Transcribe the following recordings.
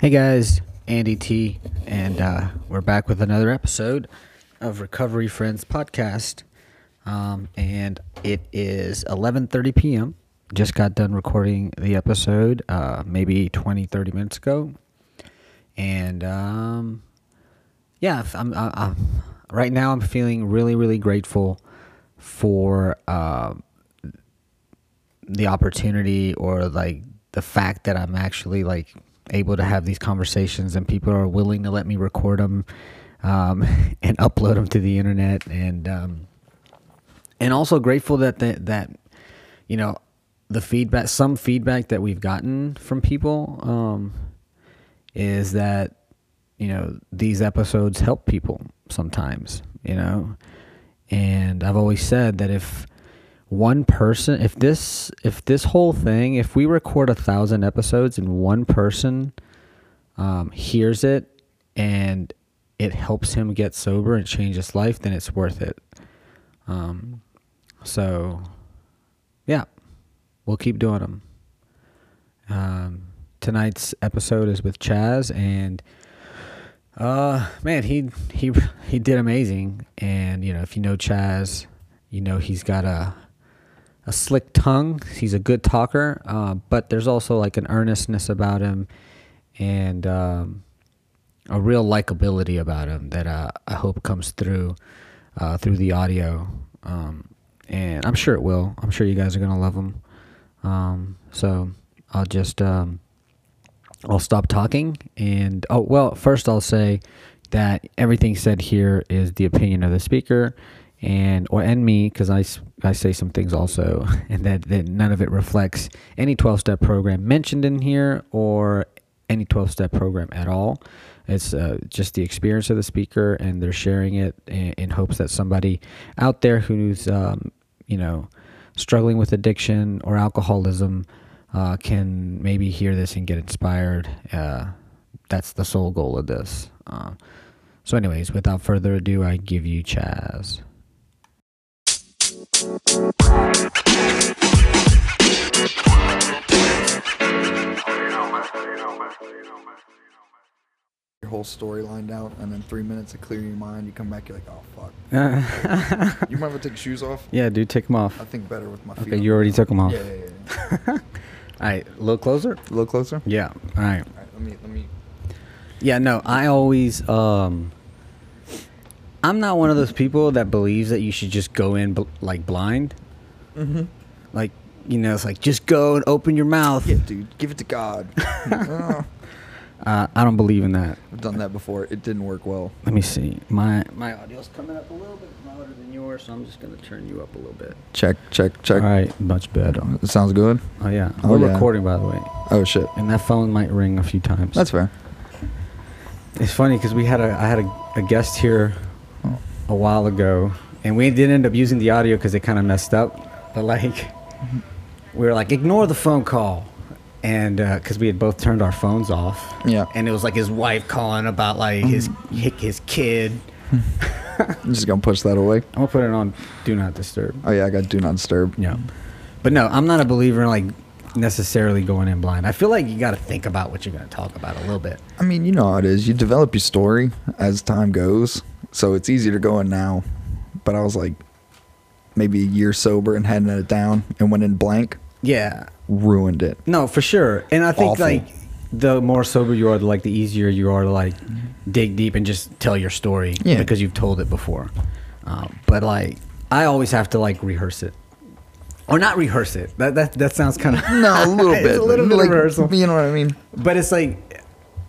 Hey guys, Andy T, and uh, we're back with another episode of Recovery Friends podcast. Um, and it is 11:30 p.m. Just got done recording the episode, uh, maybe 20, 30 minutes ago, and um, yeah, I'm, I, I'm right now. I'm feeling really, really grateful for uh, the opportunity or like the fact that I'm actually like able to have these conversations and people are willing to let me record them um, and upload them to the internet. And um, and also grateful that the, that you know the feedback some feedback that we've gotten from people um, is that you know these episodes help people sometimes you know? And I've always said that if one person if this if this whole thing if we record a thousand episodes and one person um, hears it and it helps him get sober and change his life then it's worth it. Um, so yeah we'll keep doing them um, tonight's episode is with chaz and uh man he he he did amazing. And you know if you know chaz you know he's got a a slick tongue. He's a good talker, uh, but there's also like an earnestness about him and um, a real likability about him that uh, I hope comes through uh, through the audio. Um, and I'm sure it will. I'm sure you guys are gonna love him. Um, so I'll just um, I'll stop talking and oh well. First, I'll say that everything said here is the opinion of the speaker and or and me because I, I say some things also and that, that none of it reflects any 12 step program mentioned in here or any 12 step program at all. It's uh, just the experience of the speaker and they're sharing it in, in hopes that somebody out there who's um, you know struggling with addiction or alcoholism uh, can maybe hear this and get inspired. Uh, that's the sole goal of this. Uh, so anyways without further ado i give you chaz your whole story lined out, and then three minutes of clearing your mind, you come back, you're like, oh fuck. you mind if I take shoes off? yeah, dude, take them off. I think better with my feet. Okay, on you already took them off. Yeah, yeah, yeah. All right, a little closer. A little closer. Yeah. All right. right, let me let me. Yeah. No, I always um. I'm not one of those people that believes that you should just go in bl- like blind. Mm-hmm. Like you know, it's like just go and open your mouth. Yeah, dude, give it to God. Uh, I don't believe in that. I've done that before. It didn't work well. Let me see. My my audio's coming up a little bit louder than yours, so I'm just gonna turn you up a little bit. Check, check, check. All right, much better. It sounds good. Oh yeah, Oh, we're yeah. recording by the way, Oh shit. and that phone might ring a few times. That's fair. It's funny because we had a I had a, a guest here a while ago, and we didn't end up using the audio because it kind of messed up. But like, mm-hmm. we were like, ignore the phone call, and uh, because we had both turned our phones off. Yeah. And it was like his wife calling about like his mm-hmm. his kid. I'm just gonna push that away. I'm gonna put it on do not disturb. Oh yeah, I got do not disturb. Yeah. But no, I'm not a believer in like necessarily going in blind. I feel like you got to think about what you're going to talk about a little bit. I mean, you know how it is. You develop your story as time goes, so it's easier to go in now. But I was like, maybe a year sober and hadn't it down, and went in blank, Yeah. ruined it. No, for sure. And I think Awful. like the more sober you are, the like the easier you are to like dig deep and just tell your story Yeah. because you've told it before. Uh, but like I always have to like rehearse it. Or not rehearse it. That that that sounds kind of No, a little bit. a little bit like, rehearsal. You know what I mean? But it's like,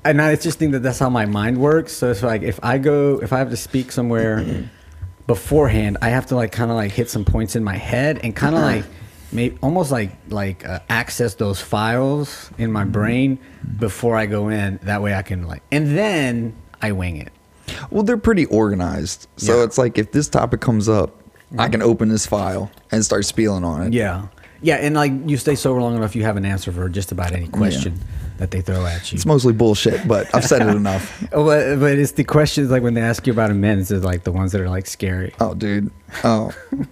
and I just think that that's how my mind works. So it's like if I go, if I have to speak somewhere beforehand, I have to like kind of like hit some points in my head and kind of like, maybe almost like like uh, access those files in my brain before I go in. That way I can like, and then I wing it. Well, they're pretty organized. So Yeah. it's like if this topic comes up, I can open this file and start spieling on it. Yeah, yeah, and like you stay sober long enough, you have an answer for just about any question that they throw at you. It's mostly bullshit, but I've said it enough. But, but it's the questions like when they ask you about amends is like the ones that are like scary. Oh, dude. Oh,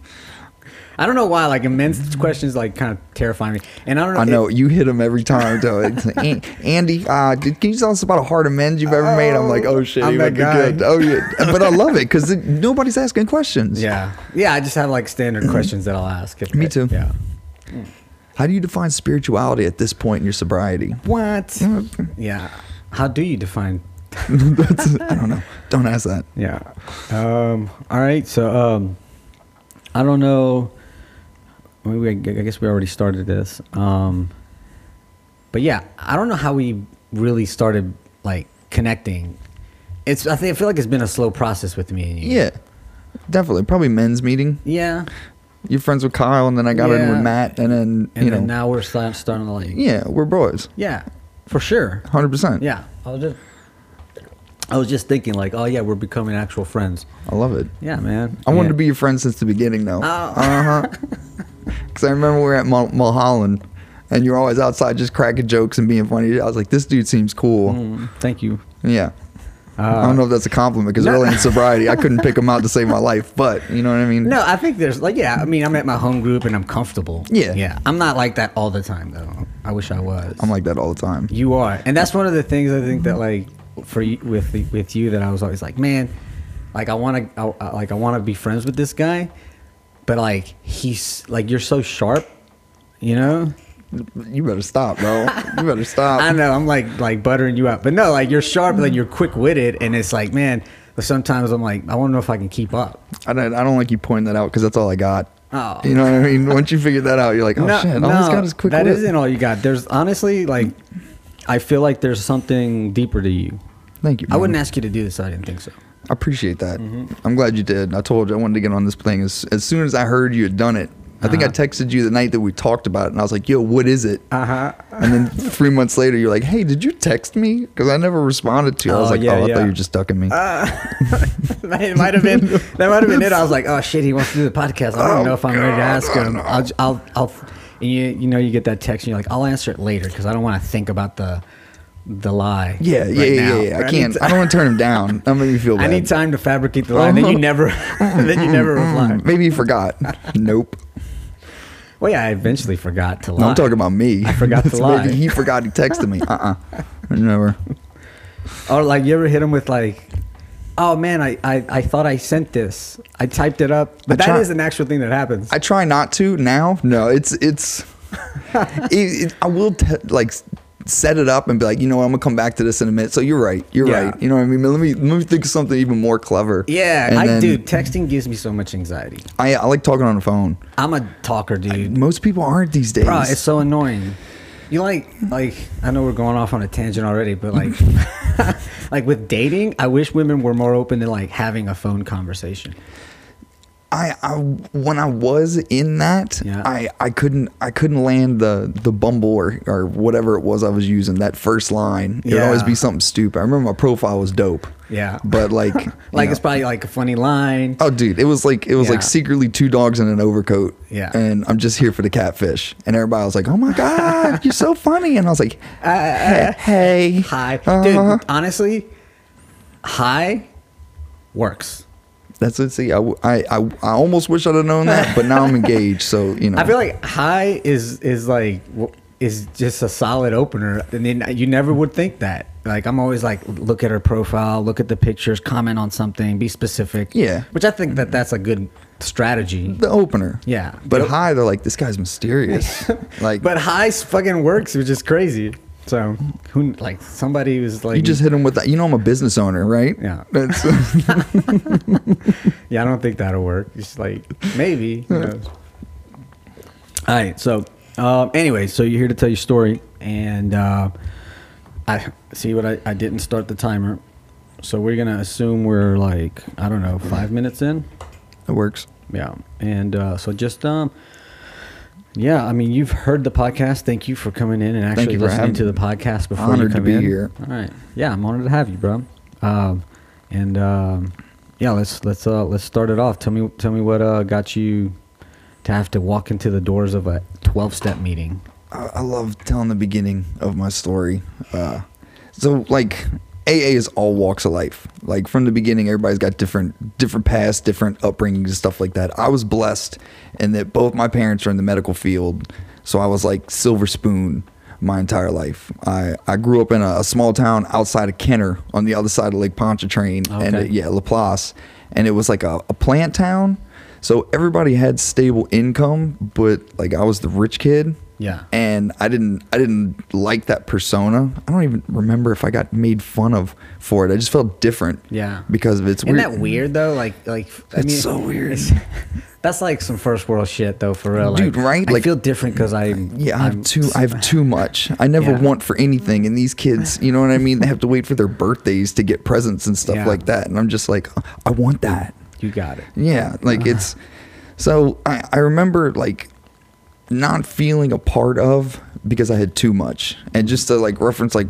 I don't know why. Like immense questions, like kind of terrify me. And I don't know. I know it- you hit him every time. So it's like, "An- Andy, uh, did, can you tell us about a hard amends you've ever made? I'm like, oh shit, I'm that guy. good. Oh yeah, but I love it because nobody's asking questions. yeah, yeah. I just have like standard questions that I'll ask. If Me too. Yeah. How do you define spirituality at this point in your sobriety? What? yeah. How do you define? That's, I don't know. Don't ask that. Yeah. Um. All right. So um, I don't know. I, mean, we, I guess we already started this. Um. But yeah, I don't know how we really started like connecting. It's. I think I feel like it's been a slow process with me and you. Yeah, definitely. Probably men's meeting. Yeah. You're friends with Kyle, and then I got in with Matt, and then And you then know, now we're start, starting to like. yeah, we're boys, Yeah. For sure. hundred percent. Yeah. I was just. I was just thinking like, oh yeah, we're becoming actual friends. I love it. Yeah, man. I wanted to be your friend since the beginning, though. Oh. Uh huh. Because I remember we were at Mul- Mulholland, and you were always outside just cracking jokes and being funny. I was like, this dude seems cool. Mm, thank you. Yeah. Uh, I don't know if that's a compliment because no. early in sobriety, I couldn't pick him out to save my life. But you know what I mean? No, I think there's like yeah. I mean, I'm at my home group and I'm comfortable. Yeah. yeah. I'm not like that all the time though. I wish I was. I'm like that all the time. you are, and that's one of the things I think that like for you with with you that I was always like, man, like I want to like I want to be friends with this guy, but like he's like you're so sharp, you know. You better stop, bro. You better stop. I know I'm like like buttering you up, but no, like you're sharp, like you're quick witted, and it's like man. Sometimes I'm like I want to know if I can keep up. I don't, I don't like you pointing that out because that's all I got. Oh. You know what I mean? Once you figure that out, you're like, oh shit, all he's got is quick That not all you got. There's honestly like, I feel like there's something deeper to you. Thank you. I wouldn't ask you to do this. I didn't think so. I appreciate that. Mm-hmm. I'm glad you did. I told you I wanted to get on this thing as as soon as I heard you had done it. I think I Uh-huh. texted you the night that we talked about it, and I was like, "Yo, what is it?" Uh huh. And then three months later, you're like, "Hey, did you text me?" Because I never responded to you. I was Oh, like, yeah, "Oh, I yeah. thought you were just ducking me." it might have been. That might have been it. I was like, oh shit, he wants to do the podcast. I don't Oh, know if I'm ready to ask him. I'll, I'll, I'll. And you, you know, you get that text, and you're like, I'll answer it later because I don't want to think about the, the lie. yeah, right yeah, yeah, now. yeah, I can't. I don't want to turn him down. That made me feel bad. I need time to fabricate the lie. And then you never, then you never reply. Maybe you forgot. nope. Well, yeah, I eventually forgot to lie. No, I'm talking about me. I forgot to lie. Maybe he forgot he texted me. Uh uh Never. Or like you ever hit him with like, oh man, I, I, I thought I sent this. I typed it up. But I that try- is an actual thing that happens. I try not to now. No, it's it's. it, it, I will te- like set it up and be like, you know what, I'm gonna come back to this in a minute. So you're right. You're Yeah. right. You know what I mean? Let me let me think of something even more clever. yeah, And I then do. Texting gives me so much anxiety. I I like talking on the phone. I'm a talker, dude. Most people aren't these days. Bro, it's so annoying. You like like I know we're going off on a tangent already, but like like with dating, I wish women were more open to like having a phone conversation. I, I when I was in that, Yeah. I, I couldn't I couldn't land the the Bumble or, or whatever it was I was using that first line. It would always be something stupid. I remember my profile was dope. Yeah. But like Like know- it's probably like a funny line. Oh, dude, it was like it was Yeah. like secretly two dogs in an overcoat. Yeah. and I'm just here for the catfish, and everybody was like, "Oh my god, you're so funny," and I was like, Uh, "Hey, hey. Hi, Uh-huh. dude. Honestly, hi works. That's it. See, I, I, I almost wish I'd have known that, but now I'm engaged, so you know. I feel like hi is is like is just a solid opener, and then you never would think that. Like I'm always like, look at her profile, look at the pictures, comment on something, be specific. Yeah. which I think that mm-hmm. that's a good strategy. the opener. Yeah. but But- hi, they're like, this guy's mysterious. like, But hi fucking works, which is crazy. So who like somebody was like you just hit him with that. You know, I'm a business owner, right? Yeah. Yeah, I don't think that'll work. It's like maybe. All right. So, um, anyway, so you're here to tell your story, and uh, I see what I, I didn't start the timer. So we're gonna assume we're like I don't know five minutes in. it works. Yeah, and uh, so just um, yeah. I mean, you've heard the podcast. Thank you for coming in and actually you listening to the podcast before Honored you to be in. here. All right. Yeah, I'm honored to have you, bro. Um, and um, yeah, let's let's uh, let's start it off. Tell me tell me what uh, got you to have to walk into the doors of a 12 step meeting. I, I love telling the beginning of my story. Uh, so, like, AA is all walks of life. Like from the beginning, everybody's got different different pasts, different upbringings, and stuff like that. I was blessed in that both my parents are in the medical field, so I was like silver spoon my entire life. I, I grew up in a, a small town outside of Kenner on the other side of Lake Pontchartrain, and Okay. it, yeah, Laplace, and it was like a, a plant town. So everybody had stable income, but like I was the rich kid Yeah. and I didn't I didn't like that persona. I don't even remember if I got made fun of for it. I just felt different. Yeah. Because of its Isn't weird. that weird though? Like, like I It's mean, so weird. That's like some first world shit though, for real. Dude, like, right? I Like- feel different because I. Yeah, I have I'm- too. I have too much. I never Yeah. want for anything, and these kids, you know what I mean. They have to wait for their birthdays to get presents and stuff Yeah. like that, and I'm just like, I want that. You got it. Yeah, like it's. So I, I remember like not feeling a part of because I had too much, and just to like reference like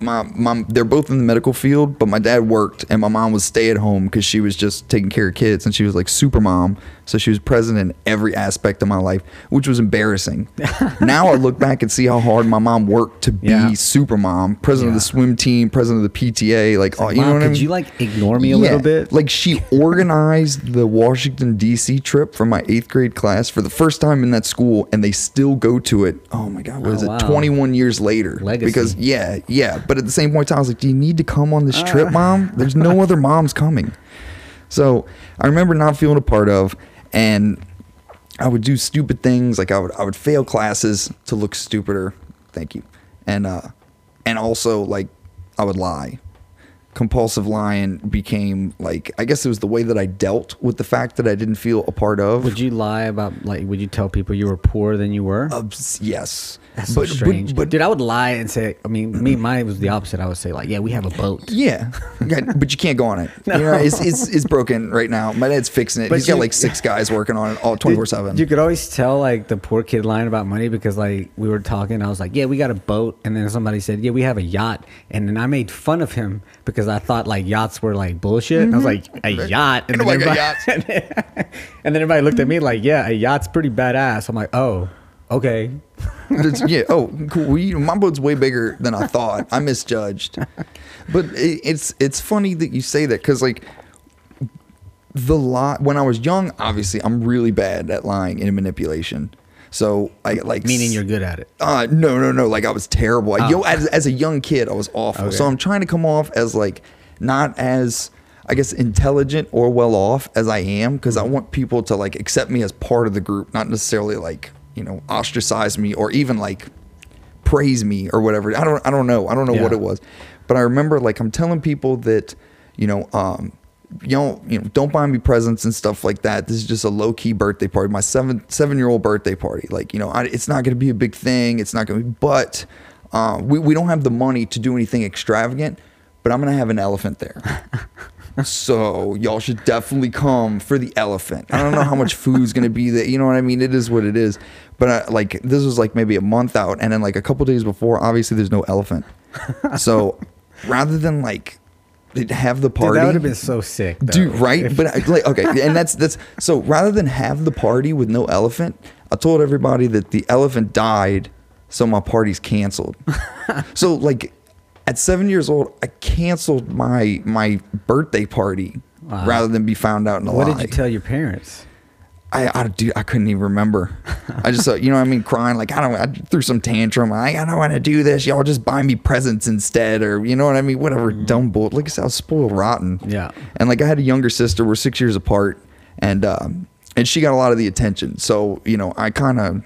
my mom, they're both in the medical field, but my dad worked, and my mom was stay at home because she was just taking care of kids, and she was like super mom, so she was present in every aspect of my life, which was embarrassing. now I look back and see how hard my mom worked to be Yeah. super mom, president of the swim team, president of the PTA, like, oh, you know what could I mean? you like ignore me a little bit? Like she organized the Washington D.C. trip for my eighth grade class for the first time in that school, and they still go to it. Oh my God, what Oh, is it? Twenty one years later. Legacy. Because yeah, yeah. But at the same point, I was like, "Do you need to come on this Uh. trip, mom? There's no other moms coming." So I remember not feeling a part of, and I would do stupid things like I would I would fail classes to look stupider. Thank you, and uh, and also like I would lie. Compulsive lying became like I guess it was the way that I dealt with the fact that I didn't feel a part of. Would you lie about like? Would you tell people you were poorer than you were? Uh, yes, That's so strange. But, but Dude, I would lie and say. I mean, me, mine was the opposite. I would say like, yeah, we have a boat. Yeah, but you can't go on it. You know, it's, it's it's broken right now. My dad's fixing it. But He's got like six guys working on it all twenty four seven. You could always tell like the poor kid lying about money because like we were talking. I was like, yeah, we got a boat, and then somebody said, yeah, we have a yacht, and then I made fun of him because I thought like yachts were like bullshit. And I was mm-hmm. like, a yacht, and Ain't then, nobody got everybody, and then everybody looked at me like, yeah, a yacht's pretty badass. I'm like, oh, okay. Yeah. Oh, cool. We, my boat's way bigger than I thought. I misjudged. But it, it's it's funny that you say that because like the lie when I was young, obviously I'm really bad at lying and manipulation. So I like Meaning you're good at it. Uh, no, no, no. Like I was terrible. I, Oh. yo, as, as a young kid, I was awful. Okay. So I'm trying to come off as like not as I guess intelligent or well off as I am because I want people to like accept me as part of the group, not necessarily like you know ostracize me or even like praise me or whatever. I don't I don't know. I don't know what it was. But I remember like I'm telling people that, you know, um, you know, you know, don't buy me presents and stuff like that. This is just a low key birthday party. My seven seven year old birthday party. Like, you know, I, it's not going to be a big thing. It's not going to be. But uh, we we don't have the money to do anything extravagant. But I'm going to have an elephant there. so y'all should definitely come for the elephant. I don't know how much food's going to be there. You know what I mean? It is what it is. But I, like this was like maybe a month out, and then like a couple days before, obviously there's no elephant. So rather than like have the Dude, party, that would have been so sick, though. dude right If- but I- like okay and that's that's so rather than have the party with no elephant i told everybody that the elephant died so my party's canceled so like at seven years old i canceled my my birthday party Wow. rather than be found out in a what lie did you tell your parents? I, I, dude, I couldn't even remember. I just, thought, you know, what I mean, crying like I don't, I threw some tantrum. Like, I don't want to do this. Y'all just buy me presents instead, or you know what I mean, whatever dumb bull. Like I said, I was spoiled rotten. Yeah. And like I had a younger sister. We're six years apart, and um, and she got a lot of the attention. So you know, I kind of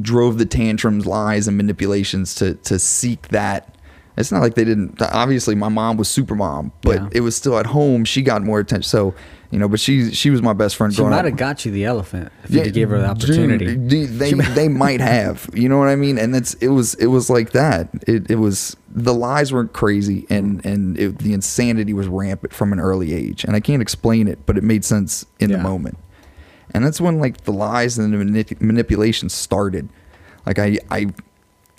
drove the tantrums, lies, and manipulations to to seek that. It's not like they didn't. Obviously, my mom was super mom, but Yeah. it was still at home. She got more attention. So you know, but she she was my best friend She growing might up. have got you the elephant if you gave her the opportunity. dude, they they might have. You know what I mean? And it's it was it was like that. It it was the lies weren't crazy and and it, the insanity was rampant from an early age. And I can't explain it, but it made sense in Yeah. the moment. And that's when like the lies and the manip- manipulation started. Like I I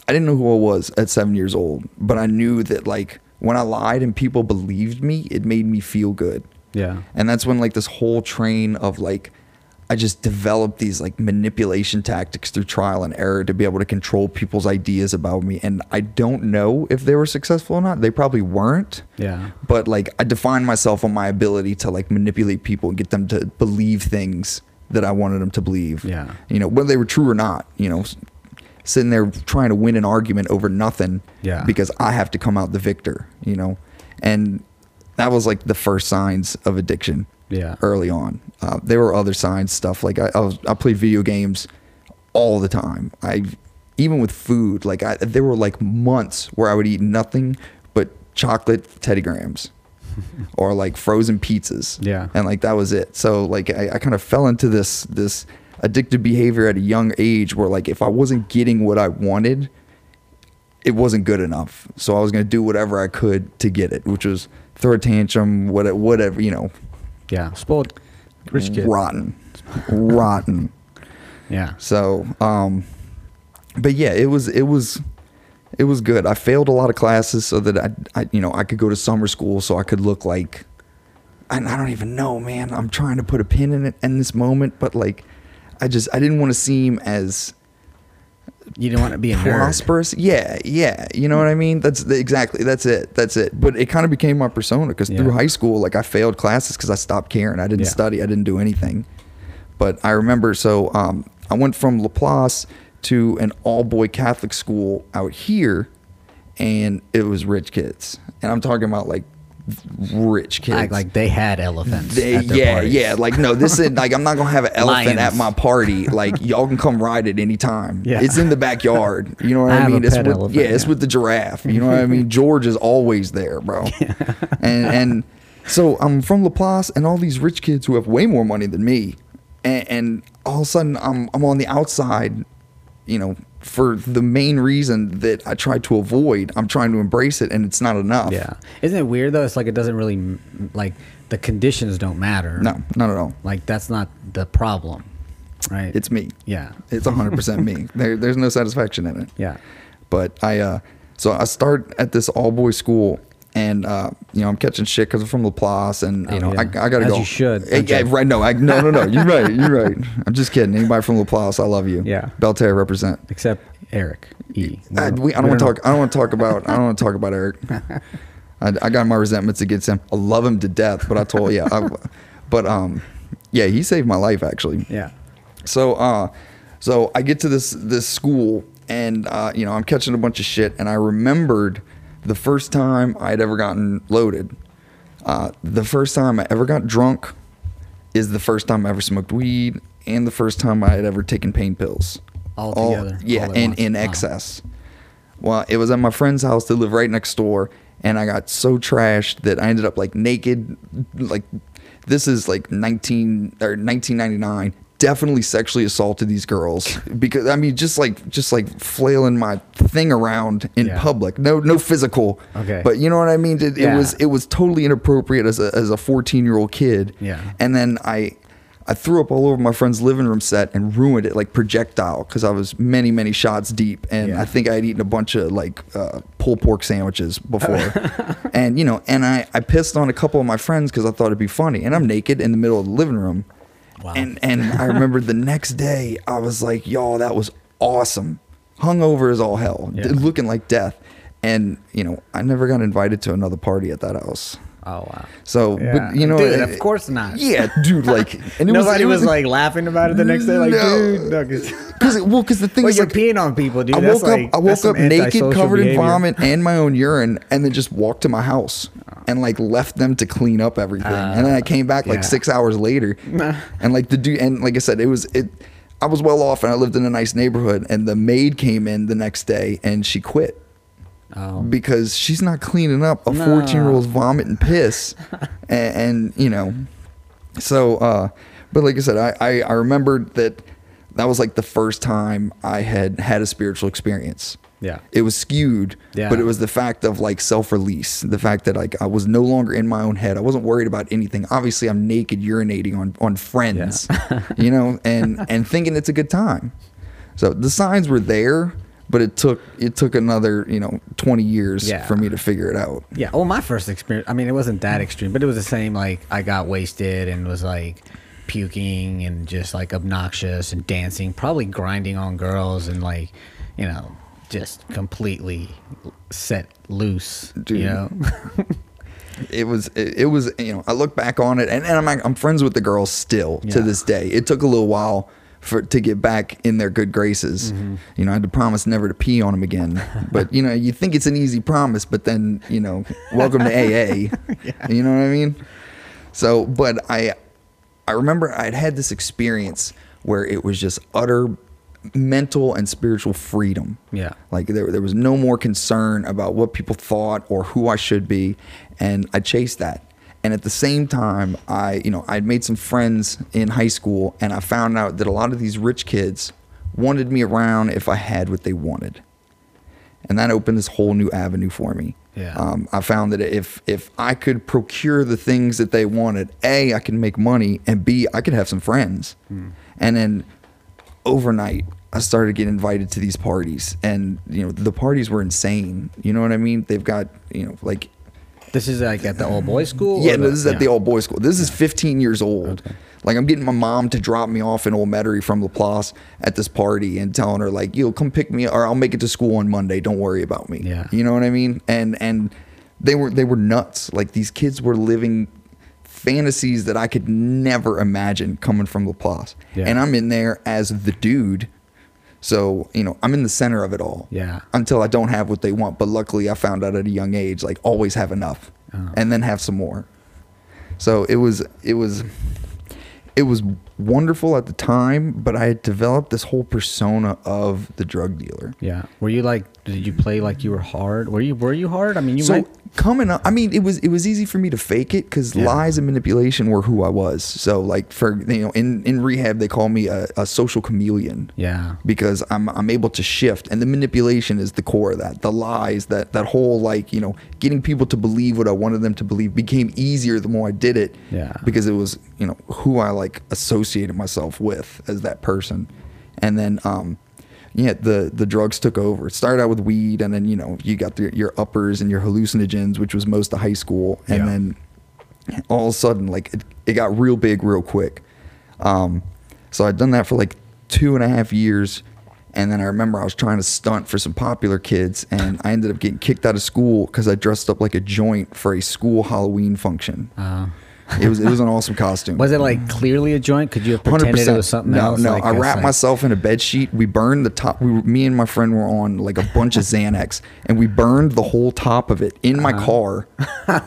I didn't know who I was at seven years old, but I knew that like when I lied and people believed me, it made me feel good. Yeah. And that's when like this whole train of like I just developed these like manipulation tactics through trial and error to be able to control people's ideas about me. And I don't know if they were successful or not. They probably weren't. Yeah. But like I defined myself on my ability to like manipulate people and get them to believe things that I wanted them to believe. Yeah. You know, whether they were true or not, you know, sitting there trying to win an argument over nothing Yeah. because I have to come out the victor, you know. And that was like the first signs of addiction Yeah. early on. Uh, there were other signs, stuff like I, I was I played video games all the time. I even with food, like I, there were like months where I would eat nothing but chocolate Teddy Grahams or like frozen pizzas. Yeah. and like that was it. So like I, I kind of fell into this this addictive behavior at a young age where like if I wasn't getting what I wanted, it wasn't good enough. So I was gonna do whatever I could to get it, which was throw a tantrum, whatever, whatever you know, Yeah. Spoiled rich kid. rotten, rotten. Yeah. So, um, but yeah, it was it was it was good. I failed a lot of classes so that I, I you know I could go to summer school so I could look like. And I don't even know, man. I'm trying to put a pin in it in this moment, but like, I just I didn't want to seem as You didn't want to be a nerd. prosperous. Yeah, yeah. You know what I mean? That's the, exactly that's it. That's it. But it kind of became my persona because Yeah. through high school, like I failed classes because I stopped caring. I didn't Yeah. study. I didn't do anything. But I remember, so um, I went from Laplace to an all boy Catholic school out here, and it was rich kids, and I'm talking about like rich kids. Like, like they had elephants. They, at their yeah, parties. yeah. Like, no, this is like I'm not gonna have an elephant at my party. Like, y'all can come ride it anytime. Yeah. It's in the backyard. You know what I I, mean? It's with elephant, yeah, it's yeah. with the giraffe. You know what I mean? George is always there, bro. And and so I'm from Laplace, and all these rich kids who have way more money than me, and, and all of a sudden I'm I'm on the outside, you know. For the main reason that I tried to avoid, I'm trying to embrace it, and it's not enough. Yeah. Isn't it weird though? It's like it doesn't really like the conditions don't matter. No, not at all. Like that's not the problem, right? It's me. yeah. It's 100% me. There, there's no satisfaction in it. Yeah. But I, uh, so I start at this all boys school, and uh, you know I'm catching shit because I'm from Laplace, and you Oh, know yeah. I, I gotta As go. you should, Hey, don't yeah, right? No, I, no, no, no. You're right. You're right. I'm just kidding. Anybody from Laplace, I love you. Yeah. Belle Terre represent. Except Eric E. I, we, I don't want to talk. I don't want to talk about. I don't want to talk about Eric. I, I got my resentments against him. I love him to death, but I told yeah. I, but um, yeah, he saved my life actually. Yeah. So uh so I get to this this school and uh you know I'm catching a bunch of shit and I remembered the first time I had ever gotten loaded. Uh the first time I ever got drunk is the first time I ever smoked weed and the first time I had ever taken pain pills. All All- together, yeah, all at in in Wow. excess. Well, it was at my friend's house They live right next door, and I got so trashed that I ended up like naked. Like this is like nineteen or nineteen ninety nine. Definitely sexually assaulted these girls because I mean just like just like flailing my thing around in Yeah. public. No no physical. Okay. But you know what I mean. It, Yeah. it was it was totally inappropriate as a as a fourteen year old kid. Yeah. And then I I threw up all over my friend's living room set and ruined it like projectile because I was many many shots deep and Yeah. I think I had eaten a bunch of like uh, pulled pork sandwiches before, and you know, and I I pissed on a couple of my friends because I thought it'd be funny, and I'm naked in the middle of the living room, Wow. and and I remember the next day I was like, y'all, that was awesome, hungover as all hell, Yeah. looking like death, and you know, I never got invited to another party at that house. Oh wow. So, Yeah. but you know, Dude, it- of course not. Yeah, dude, like, and it Nobody it was, like laughing about it the next day. Like, No. dude, no, cause, Because well, because the thing well, is, you're like, peeing on people, dude. I That's woke like, up. I woke up naked, antisocial covered in vomit and my own urine, and then just walked to my house and like left them to clean up everything. and then I came back like yeah. six hours later, and like the dude, and like I said, it was it. I was well off, and I lived in a nice neighborhood. And the maid came in the next day, and she quit Oh. because she's not cleaning up a No. 14 year old's vomit and piss and, and you know so uh but like i said I, I i remembered that that was like the first time i had had a spiritual experience Yeah. it was skewed Yeah. but it was the fact of like self-release the fact that like i was no longer in my own head i wasn't worried about anything obviously i'm naked urinating on on friends you know and and thinking it's a good time so the signs were there but it took it took another you know 20 years Yeah. for me to figure it out Yeah. Well, my first experience, I mean, it wasn't that extreme, but it was the same. Like, I got wasted and was like puking and just like obnoxious and dancing, probably grinding on girls and like, you know, just completely set loose. Dude. You know, it was it, it was you know I look back on it and, and I'm I'm friends with the girls still to this day. It took a little while for to get back in their good graces. Mm-hmm. You know, I had to promise never to pee on them again. but you know, you think it's an easy promise, but then you know, welcome to AA. You know what I mean? So, but I I remember I'd had this experience where it was just utter mental and spiritual freedom. Yeah. Like there, there was no more concern about what people thought or who I should be, and I chased that. And at the same time, I, you know, I'd made some friends in high school, and I found out that a lot of these rich kids wanted me around if I had what they wanted, and that opened this whole new avenue for me. Yeah. Um, I found that if if I could procure the things that they wanted, a I could make money, and b I could have some friends, and then overnight I started getting invited to these parties, and you know the parties were insane. You know what I mean? They've got you know like this is like at the old boys school. yeah, no, this is at the old boys school. This is 15 years old. Like I'm getting my mom to drop me off in Old Metairie from Laplace at this party and telling her like, "Yo, come pick me, or I'll make it to school on Monday. Don't worry about me." Yeah. you know what I mean? And and they were they were nuts. Like these kids were living fantasies that I could never imagine coming from Laplace. Yeah. And I'm in there as the dude. So, you know, I'm in the center of it all. Yeah. Until I don't have what they want. But luckily I found out at a young age, like always have enough. Oh. And then have some more. So it was it was it was wonderful at the time, but I had developed this whole persona of the drug dealer. Yeah. Were you like? Did you play like you were hard? Were you? Were you hard? I mean, you so might. coming up, I mean, it was it was easy for me to fake it because Yeah. lies and manipulation were who I was. So like for you know in in rehab they call me a, a social chameleon. Yeah. because I'm I'm able to shift and the manipulation is the core of that. The lies that that whole like, you know, getting people to believe what I wanted them to believe became easier the more I did it. Yeah. Because it was, you know, who I like associated myself with as that person. And then um yeah, the the drugs took over. It started out with weed and then, you know, you got the, your uppers and your hallucinogens, which was most of high school. And Yeah. then all of a sudden, like it, it got real big real quick. Um, so I'd done that for like two and a half years. And then I remember I was trying to stunt for some popular kids, and I ended up getting kicked out of school because I dressed up like a joint for a school Halloween function. Uh, It was it was an awesome costume. was it like clearly a joint? Could you have pretended it was something no, else? No, Like, I wrapped like- myself in a bed sheet. We burned the top. We were, me and my friend were on like a bunch of Xanax, and we burned the whole top of it in my Uh-huh. car.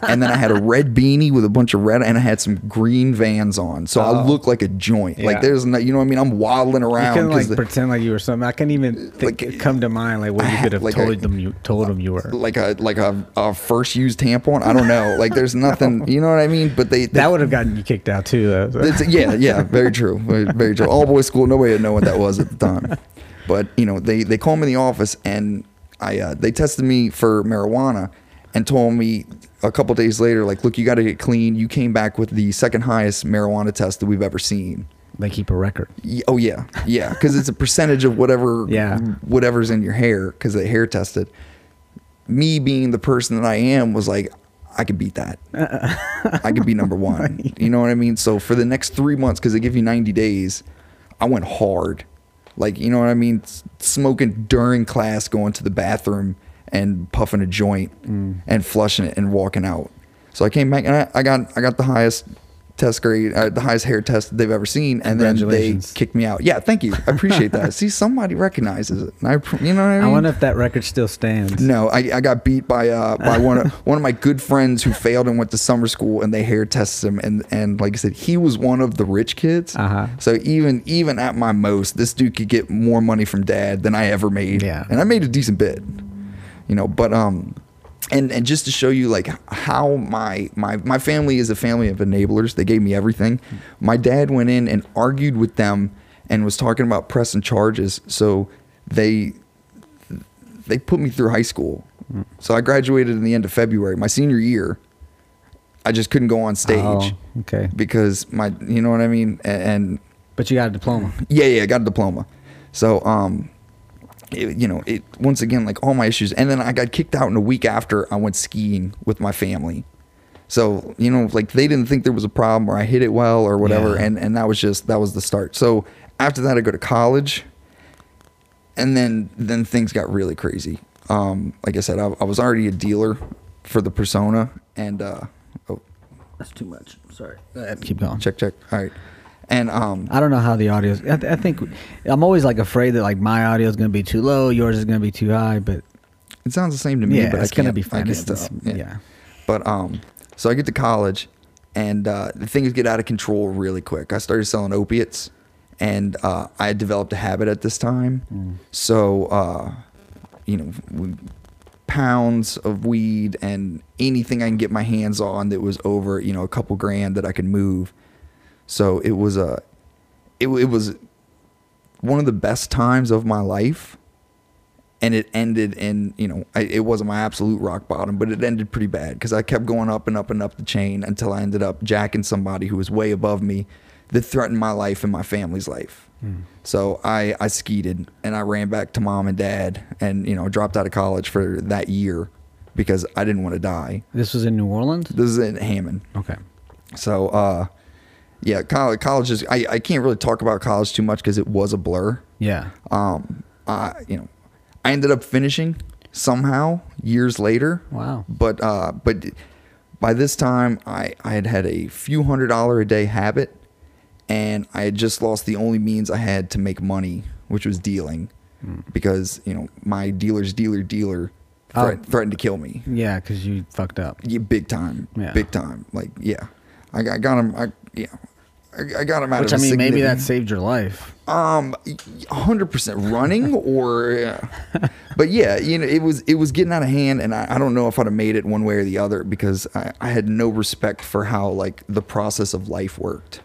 and then I had a red beanie with a bunch of red, and I had some green Vans on, so I look like a joint. Yeah. Like there's no, you know what I mean? I'm waddling around. couldn't 'cause like the- pretend like you were something. I can't even think, Like, come to mind like what I you could have like, told a- them you told them you were. like a like a, a first used tampon. I don't know. Like there's nothing. You know what I mean? But they That would have gotten you kicked out too. Though. It's- yeah, yeah, very true, very, very true. All boys school, nobody would know what that was at the time. But you know, they they called me in the office and I uh, they tested me for marijuana and told me a couple days later, like, look, you got to get clean. You came back with the second highest marijuana test that we've ever seen. They keep a record. Oh yeah, yeah, because it's a percentage of whatever, Yeah. whatever's in your hair, because they hair tested. Me being the person that I am was like, I could beat that. I could be number one. You know what I mean? So for the next three months, because they give you ninety days, I went hard. Like you know what I mean? Smoking during class, going to the bathroom and puffing a joint mm. and flushing it and walking out. So I came back and I, I got I got the highest test grade, uh, the highest hair test they've ever seen, and then they kicked me out. Yeah, thank you. I appreciate that. See, somebody recognizes it. And I, you know what I mean? I wonder if that record still stands. No, I, I got beat by uh by one of one of my good friends who failed and went to summer school and they hair tested him and and like I said he was one of the rich kids. Uh-huh. So even even at my most, this dude could get more money from dad than I ever made. Yeah. and I made a decent bit, you know. But um, and and just to show you like how my my my family is a family of enablers. They gave me everything. My dad went in and argued with them and was talking about pressing charges. So they they put me through high school. So I graduated in the end of February, my senior year. I just couldn't go on stage Oh, okay. because my, you know what I mean? And, But you got a diploma. yeah, yeah, I got a diploma. So, um, it, you know, it once again like all my issues, and then I got kicked out in a week after I went skiing with my family. So you know, like they didn't think there was a problem, or I hit it well, or whatever, Yeah. and and that was just that was the start. So after that, I go to college, and then then things got really crazy. Um, like I said, I, I was already a dealer for the persona, and uh, oh, That's too much. Sorry. Keep going. check check. All right, and um, I don't know how the audio. is. I, th- I think I'm always like afraid that like my audio is going to be too low, yours is going to be too high. But it sounds the same to me, yeah, but it's going to be fine. just- tell. yeah. But um, so I get to college, and uh, the things get out of control really quick. I started selling opiates, and uh, I had developed a habit at this time. So, uh, you know, we- pounds of weed and anything I can get my hands on that was over, you know, a couple grand that I could move. So it was a, it, it was one of the best times of my life. And it ended in you know I, it wasn't my absolute rock bottom but it ended pretty bad because i kept going up and up and up the chain until i ended up jacking somebody who was way above me that threatened my life and my family's life. So i i skeeted and i ran back to mom and dad and you know dropped out of college for that year because i didn't want to die. This was in New Orleans. this is in hammond. Okay. so uh yeah college, college is I, I can't really talk about college too much because it was a blur Yeah. um, I you know, I ended up finishing somehow years later. Wow. But uh, but by this time, I I had had a few hundred dollar a day habit, and I had just lost the only means I had to make money, which was dealing, because you know my dealer's dealer dealer Oh. threatened to kill me. Yeah, because you fucked up. Yeah, big time. Yeah. Big time. Like yeah, I, I got him. I yeah. I, I got him out Which of I a mean, maybe that saved your life. um, hundred percent running, or, but yeah, you know, it was it was getting out of hand, and I, I don't know if I'd have made it one way or the other because I, I had no respect for how like the process of life worked.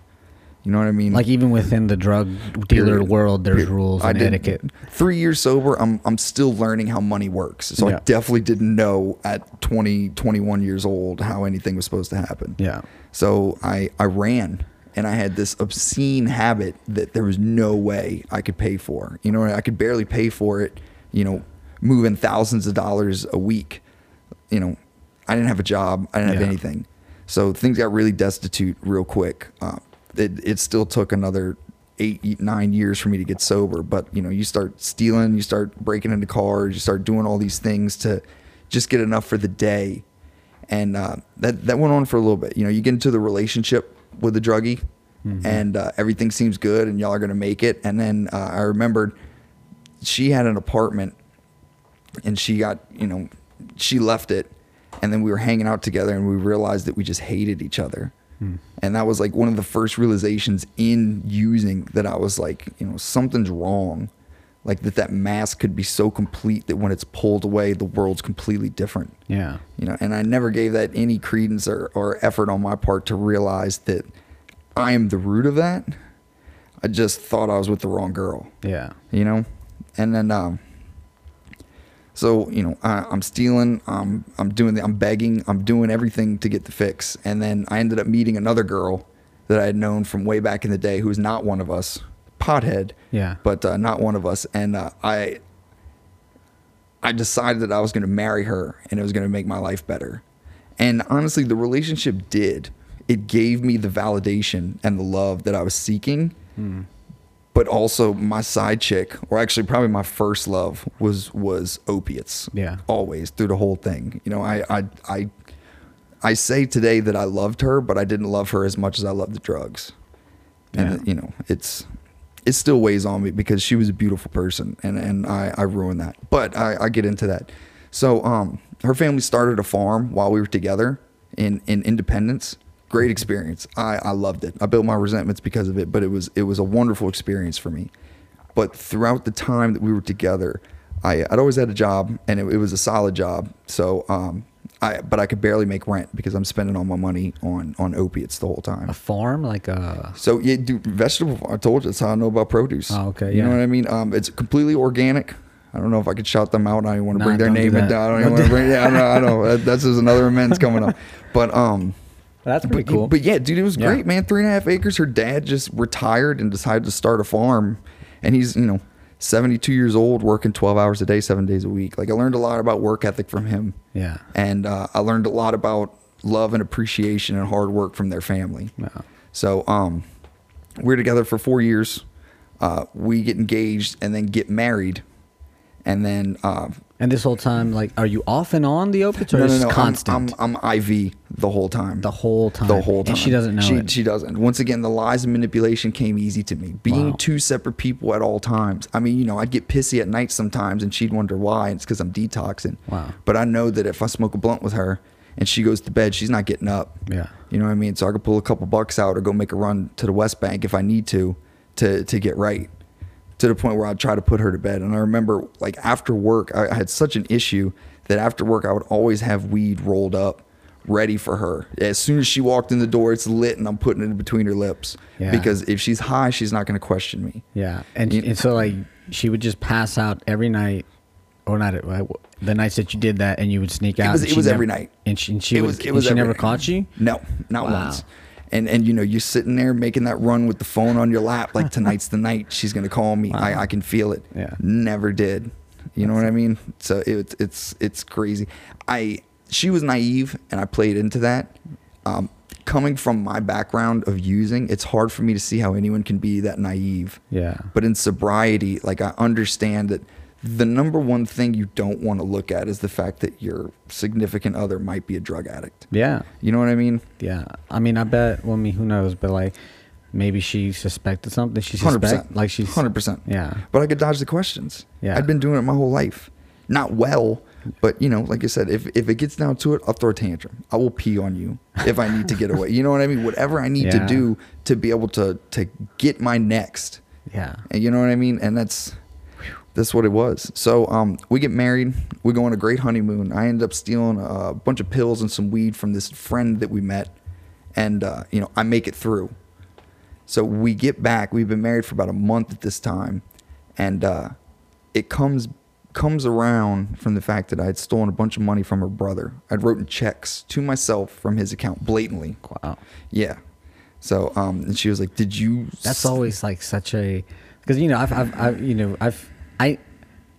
You know what I mean? Like even within the drug dealer Period. world, there's Period. rules and etiquette. Three years sober, I'm I'm still learning how money works. So Yeah. I definitely didn't know at 20, 21 years old how anything was supposed to happen. Yeah. So I I ran and I had this obscene habit that there was no way I could pay for. You know, I could barely pay for it, you know, moving thousands of dollars a week. You know, I didn't have a job, I didn't have Yeah. anything. So things got really destitute real quick. Uh, it, it still took another eight, nine years for me to get sober. But, you know, you start stealing, you start breaking into cars, you start doing all these things to just get enough for the day and uh, that that went on for a little bit. You know, you get into the relationship with the druggie, and uh, everything seems good, and y'all are gonna make it. And then uh, I remembered she had an apartment, and she got you know she left it, and then we were hanging out together, and we realized that we just hated each other. And that was like one of the first realizations in using that I was like, you know, something's wrong. Like that that mask could be so complete that when it's pulled away, the world's completely different Yeah. you know and i never gave that any credence or, or effort on my part to realize that i am the root of that i just thought i was with the wrong girl Yeah. you know and then um so you know I, i'm stealing i'm i'm doing the, i'm begging i'm doing everything to get the fix and then i ended up meeting another girl that i had known from way back in the day who was not one of us pothead Yeah. but uh, not one of us and uh, i I decided that I was going to marry her and it was going to make my life better. And honestly, the relationship did. It gave me the validation and the love that I was seeking. But also my side chick, or actually probably my first love was was opiates. Yeah. Always through the whole thing. You know, I I I I say today that I loved her, but I didn't love her as much as I loved the drugs. And Yeah. you know, it's it still weighs on me because she was a beautiful person and, and I, I ruined that. But I, I get into that. So um her family started a farm while we were together in, in Independence. Great experience. I, I loved it. I built my resentments because of it, but it was it was a wonderful experience for me. But throughout the time that we were together, I, I'd always had a job and it, it was a solid job. So um I but I could barely make rent because I'm spending all my money on on opiates the whole time. A farm, like a. So yeah, do vegetable. I told you that's how I know about produce. Oh, okay, You know what I mean? Um, it's completely organic. I don't know if I could shout them out. I don't want to Nah, bring their don't do name in down. I don't Don't want to bring. Yeah, I know. I. That- That's just another amends coming up. But um, That's pretty but, cool. But yeah, dude, it was Yeah. great, man. Three and a half acres. Her dad just retired and decided to start a farm, and he's you know. 72 years old, working 12 hours a day, seven days a week. Like I learned a lot about work ethic from him yeah. and uh, I learned a lot about love and appreciation and hard work from their family. So um, we're together for four years. Uh, we get engaged and then get married, and then uh, And this whole time, like, are you off and on the opiates, or no, is no, it no, I'm- constant I'm, I'm, IV the whole time. the whole time? The whole time. and she doesn't know she, it. She doesn't. Once again, the lies and manipulation came easy to me. Being Wow. two separate people at all times. I mean, you know, I'd get pissy at night sometimes, and she'd wonder why. And it's because I'm detoxing. Wow. But I know that if I smoke a blunt with her and she goes to bed, she's not getting up. Yeah. You know what I mean? So I could pull a couple bucks out or go make a run to the West Bank if I need to, to to get right. To the point where I'd try to put her to bed. And I remember, like after work, I, I had such an issue that after work I would always have weed rolled up, ready for her. As soon as she walked in the door, it's lit, and I'm putting it between her lips. Yeah. Because if she's high, she's not going to question me. Yeah, and You- and so like she would just pass out every night, or not uh, the nights that you did that, and you would sneak out. was- it was never- every night. and she and she it would, was it and was she never night. caught you. No, not Wow. once. And and you know you're sitting there making that run with the phone on your lap like tonight's the night she's gonna call me. I, I can feel it. Yeah. Never did. You know what I mean? So it's it's it's crazy. I she was naive and I played into that. Um, coming from my background of using, it's hard for me to see how anyone can be that naive. Yeah. But in sobriety, like I understand that the number one thing you don't want to look at is the fact that your significant other might be a drug addict. Yeah, You know what I mean? yeah. I mean, I bet. Well, I mean, who knows? But like, maybe she suspected something. She suspect percent. like she's hundred percent. Yeah. But I could dodge the questions. Yeah. I'd been doing it my whole life. Not well, but you know, like I said, if if it gets down to it, I'll throw a tantrum. I will pee on you if I need to get away. You know what I mean? Whatever I need Yeah. to do to be able to to get my next. Yeah. And you know what I mean? And that's that's what it was. So um, we get married. We go on a great honeymoon. I end up stealing a bunch of pills and some weed from this friend that we met, and uh, you know I make it through. So we get back. We've been married for about a month at this time, and uh, it comes comes around from the fact that I had stolen a bunch of money from her brother. I'd written checks to myself from his account blatantly. Wow. Yeah. So um, and she was like, "Did you?" That's always like such a because you know I've, I've I've you know I've I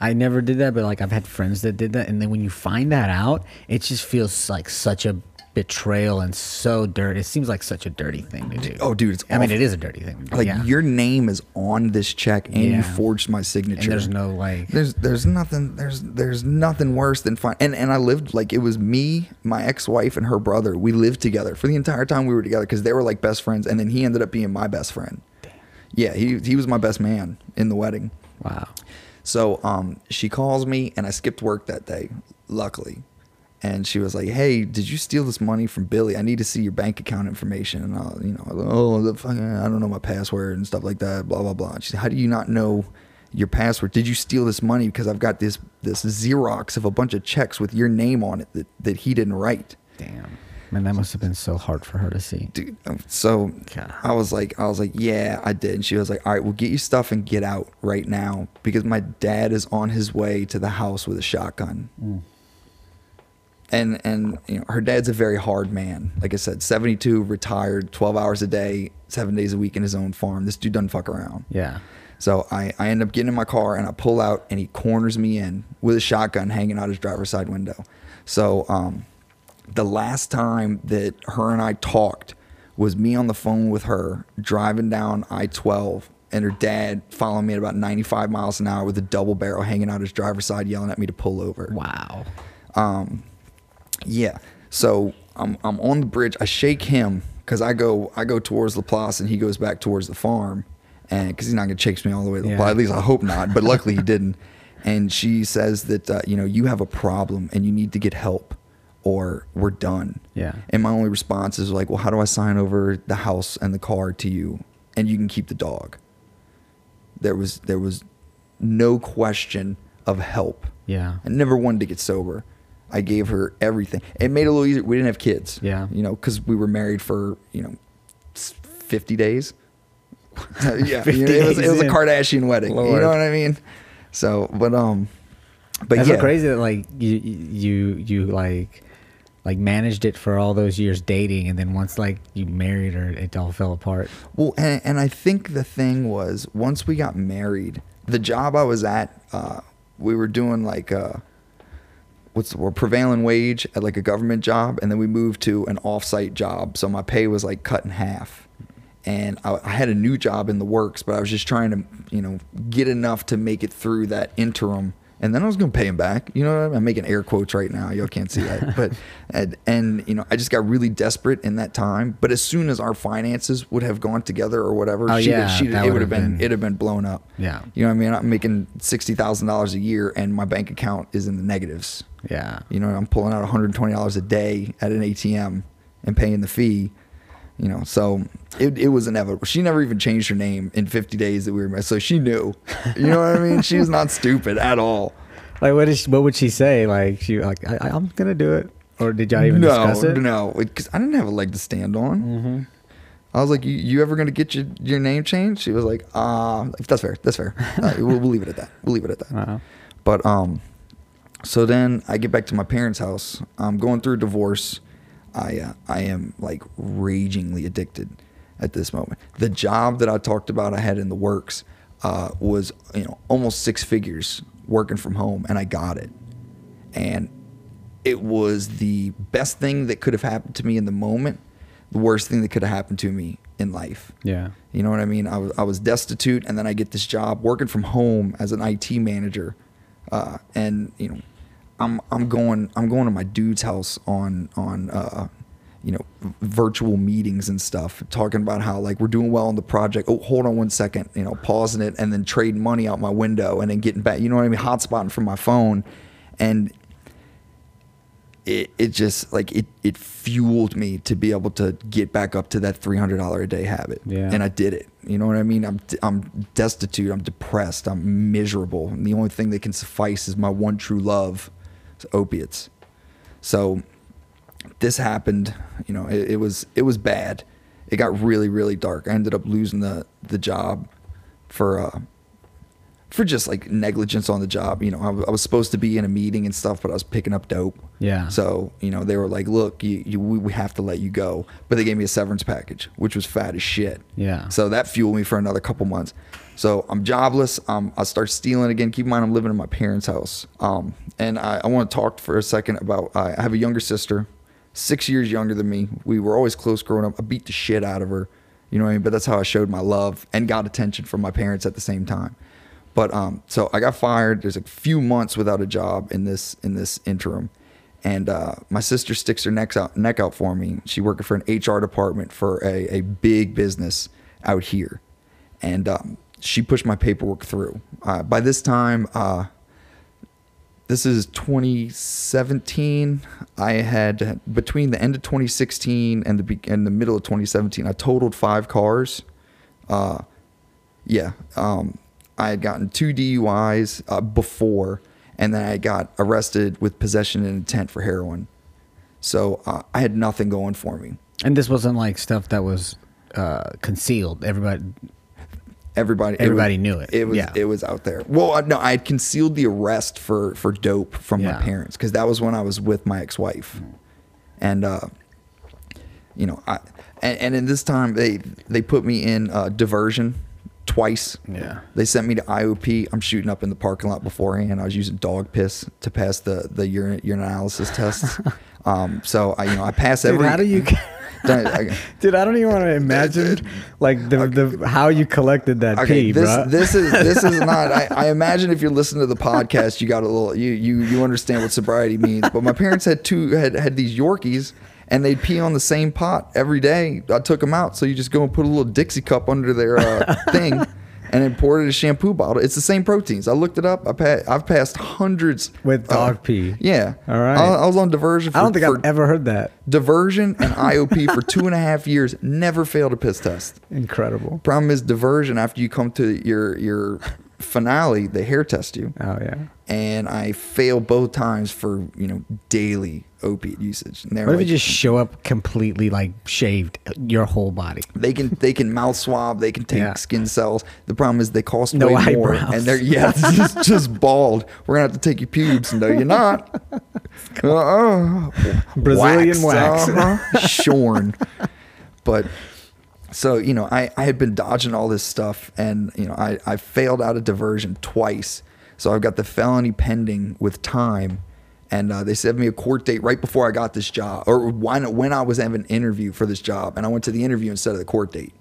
I never did that, but like I've had friends that did that, and then when you find that out, it just feels like such a betrayal and so dirty. It seems like such a dirty thing to do. Oh, dude, it's I mean, it is a dirty thing. to do, like yeah. your name is on this check and you forged my signature. and there's no like there's there's nothing there's there's nothing worse than fine and and I lived like it was me, my ex-wife and her brother. We lived together for the entire time we were together because they were like best friends and then he ended up being my best friend. Yeah, he he was my best man in the wedding. wow. So um, she calls me, and I skipped work that day, luckily. And she was like, "Hey, did you steal this money from Billy? I need to see your bank account information." And I, you know, oh, the fucking, I don't know my password and stuff like that. Blah blah blah. And she said, "How do you not know your password? Did you steal this money? Because I've got this this Xerox of a bunch of checks with your name on it that that he didn't write." Damn. Man, that must have been so hard for her to see. dude. um, So God. I was like, I was like, yeah, I did. And she was like, all right, well, get your stuff and get out right now because my dad is on his way to the house with a shotgun. And and you know, her dad's a very hard man. Like I said, seventy two, retired, twelve hours a day, seven days a week in his own farm. This dude doesn't fuck around. Yeah. So I, I end up getting in my car and I pull out and he corners me in with a shotgun hanging out his driver's side window. So um, the last time that her and I talked was me on the phone with her driving down I 12 and her dad following me at about 95 miles an hour with a double barrel hanging out his driver's side yelling at me to pull over. Wow. Um, yeah. So I'm I'm on the bridge. I shake him because I go I go towards LaPlace and he goes back towards the farm, and because he's not gonna chase me all the way to Yeah. LaPlace. At least I hope not. But luckily he didn't. And she says that uh, you know you have a problem and you need to get help, or we're done. Yeah. And my only response is like, well, how do I sign over the house and the car to you, and you can keep the dog. There was there was no question of help. Yeah. I never wanted to get sober. I gave her everything. It made it a little easier. We didn't have kids. Yeah. You know, because we were married for, you know, 50 days. yeah. 50 you know, it, was, it was a. Kardashian wedding. You know what I mean? So, but, um, but That's yeah. so crazy that like you you you like like managed it for all those years dating, and then once like you married her, it all fell apart. Well, and, and I think the thing was once we got married, the job I was at, uh, we were doing like, uh, what's the word prevailing wage at like a government job, and then we moved to an off-site job. So my pay was like cut in half, and I, I had a new job in the works, but I was just trying to you know get enough to make it through that interim. And then I was gonna pay him back. You know, what I mean? I'm making air quotes right now. Y'all can't see that, but and, and you know, I just got really desperate in that time. But as soon as our finances would have gone together or whatever, Oh, she, yeah, she, it would have been, been- it'd have been blown up. Yeah. You know what I mean? I'm making sixty thousand dollars a year, and my bank account is in the negatives. Yeah. You know, I'm pulling out 120 dollars a day at an ATM and paying the fee. You know, so it, it was inevitable. She never even changed her name in 50 days that we were married, so she knew. You know what I mean? She was not stupid at all. Like what is what would she say? Like she like I, I'm gonna do it, or did y'all even no, discuss it? no, because I didn't have a leg to stand on. Mm-hmm. I was like, "You, you ever gonna get your, your name changed?" She was like, "Ah, that's fair. That's fair. Uh, we'll, we'll leave it at that. We'll leave it at that." Uh-huh. But um, so then I get back to my parents' house. I'm going through a divorce. I uh, I am like ragingly addicted at this moment. The job that I talked about I had in the works uh, was you know almost six figures working from home, and I got it. And it was the best thing that could have happened to me in the moment. The worst thing that could have happened to me in life. Yeah. You know what I mean? I was I was destitute, and then I get this job working from home as an IT manager, uh, and you know, I'm I'm going I'm going to my dude's house on on uh, you know virtual meetings and stuff, talking about how like we're doing well on the project. Oh, hold on one second, you know, pausing it and then trading money out my window and then getting back. You know what I mean? Hotspotting from my phone, and it, it just like it it fueled me to be able to get back up to that three hundred dollar a day habit. Yeah. And I did it. You know what I mean? I'm I'm destitute. I'm depressed. I'm miserable. And the only thing that can suffice is my one true love, opiates. So this happened. You know, it, it was it was bad. It got really really dark. I ended up losing the the job for uh, for just like negligence on the job. You know, I, was supposed to be in a meeting and stuff, but I was picking up dope. Yeah. So you know, they were like, "Look, you, you we have to let you go," but they gave me a severance package, which was fat as shit. Yeah. So that fueled me for another couple months. So I'm jobless. Um, I start stealing again. Keep in mind, I'm living in my parents' house. Um, and I, I want to talk for a second about. I I have a younger sister, six years younger than me. We were always close growing up. I beat the shit out of her. You know what I mean? But that's how I showed my love and got attention from my parents at the same time. But um, so I got fired. There's a few months without a job in this in this interim, and uh, my sister sticks her neck out neck out for me. She working for an HR department for a, a big business out here, and um, she pushed my paperwork through. Uh, by this time, uh, this is 2017. I had between the end of 2016 and the and the middle of 2017, I totaled five cars. Uh, yeah, um, I had gotten two DUIs uh, before, and then I got arrested with possession and intent for heroin. So uh, I had nothing going for me. And this wasn't like stuff that was uh, concealed. Everybody. Everybody, it Everybody was- knew it. It was Yeah. it was out there. Well, no, I had concealed the arrest for for dope from Yeah. my parents because that was when I was with my ex wife, and uh, you know, I and, and in this time they they put me in uh, diversion twice. Yeah. They sent me to IOP. I'm shooting up in the parking lot beforehand. I was using dog piss to pass the the urine, urinalysis tests. um, so I you know I pass Dude, every. how do you? I- Dude, I don't even want to imagine like the, the how you collected that Okay, pee, this bro. this is this is not. I, I imagine if you're listening to the podcast, you got a little you you you understand what sobriety means. But my parents had two had had these Yorkies, and they'd pee on the same pot every day. I took them out, so you just go and put a little Dixie cup under their uh, thing. And then poured it in a shampoo bottle. It's the same proteins. I looked it up. I pa- I've passed hundreds With dog uh, pee. Yeah. All right. I, I was on diversion. For, I don't think I've ever heard that. diversion and IOP for two and a half years. Never failed a piss test. Incredible. Problem is diversion. After you come to your your finale, they hair test you, Oh yeah. and I failed both times for you know daily opiate usage. And they're What if like, you just show up completely like shaved your whole body? they can they can mouth swab, they can take Yeah. skin cells. The problem is they cost No way more, eyebrows. and they're yeah, just, just bald. We're gonna have to take your pubes. No, you're not. Uh-uh. Brazilian wax. uh-huh. shorn. But so you know, I I had been dodging all this stuff, and you know, I I failed out of diversion twice. So I've got the felony pending with time, and uh, they set me a court date right before I got this job, or when when I was having an interview for this job, and I went to the interview instead of the court date.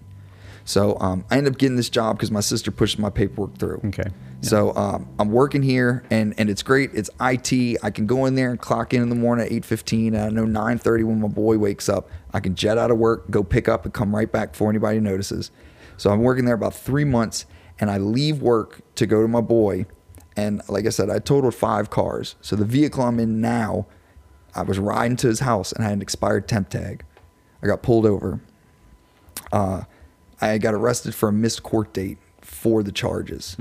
So um, I ended up getting this job because my sister pushed my paperwork through. Okay. So um, I'm working here, and and it's great. It's IT. I can go in there and clock in in the morning at 8:15. And I know 9:30 when my boy wakes up, I can jet out of work, go pick up, and come right back before anybody notices. So I'm working there about three months, and I leave work to go to my boy. And like I said, I totaled five cars. So the vehicle I'm in now, I was riding to his house and I had an expired temp tag. I got pulled over. Uh, I got arrested for a missed court date for the charges.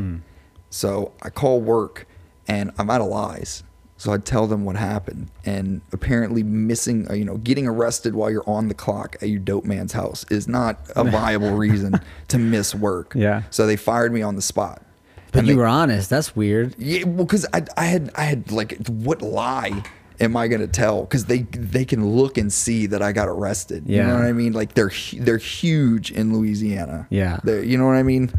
So I call work and I'm out of lies. So I tell them what happened. And apparently, missing, uh, you know, getting arrested while you're on the clock at your dope man's house is not a viable reason to miss work. Yeah. So they fired me on the spot. But And you they- were honest. That's weird. yeah, well, because I, I had I had like what lie am I gonna tell? Because they they can look and see that I got arrested. Yeah. You know what I mean? Like they're they're huge in Louisiana. Yeah. They're, you know what I mean?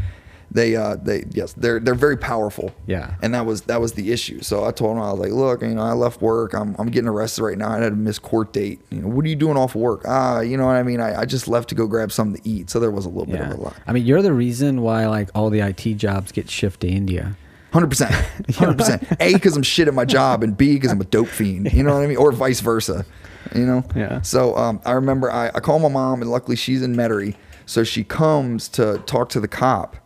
They uh they yes they're they're very powerful. Yeah. And that was that was the issue. So I told him I was like, look, you know, I left work. I'm I'm getting arrested right now. I had a missed court date. You know, what are you doing off work? Ah, you know what I mean? I, I just left to go grab something to eat. So there was a little bit of a lie. I mean, you're the reason why like all the IT jobs get shipped to India. Hundred percent, hundred percent. A because I'm shit at my job, and B because I'm a dope fiend. You know what I mean, or vice versa. You know. Yeah. So um, I remember I, I call my mom, and luckily she's in Metairie, so she comes to talk to the cop,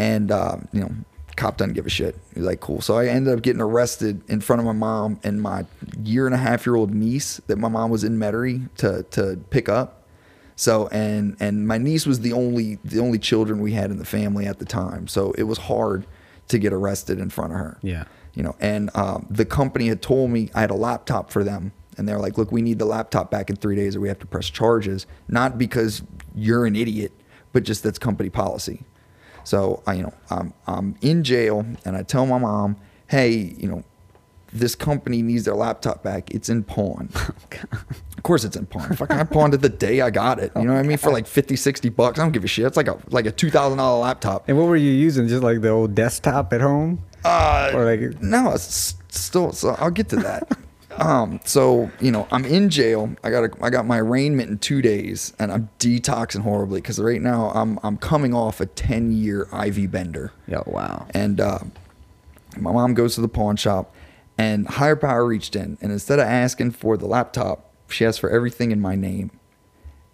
and uh, you know, cop doesn't give a shit. He's like, cool. So I ended up getting arrested in front of my mom and my year and a half year old niece that my mom was in Metairie to to pick up. So and and my niece was the only the only children we had in the family at the time. So it was hard to get arrested in front of her. Yeah. You know, and um, the company had told me I had a laptop for them, and they're like, "Look, we need the laptop back in three days, or we have to press charges." Not because you're an idiot, but just that's company policy. So I, you know, I'm I'm in jail, and I tell my mom, "Hey, you know, this company needs their laptop back. It's in pawn." Of course it's in pawn. Fucking I pawned it the day I got it. You know what I mean? For like 50, 60 bucks. I don't give a shit. It's like a like a two thousand dollar laptop. And what were you using? Just like the old desktop at home? Uh, Or like- no, it's still. So I'll get to that. um, so you know, I'm in jail. I got a, I got my arraignment in two days, and I'm detoxing horribly because right now I'm I'm coming off a ten year IV bender, Yo, wow. and uh, my mom goes to the pawn shop, and higher power reached in, and instead of asking for the laptop, she asked for everything in my name,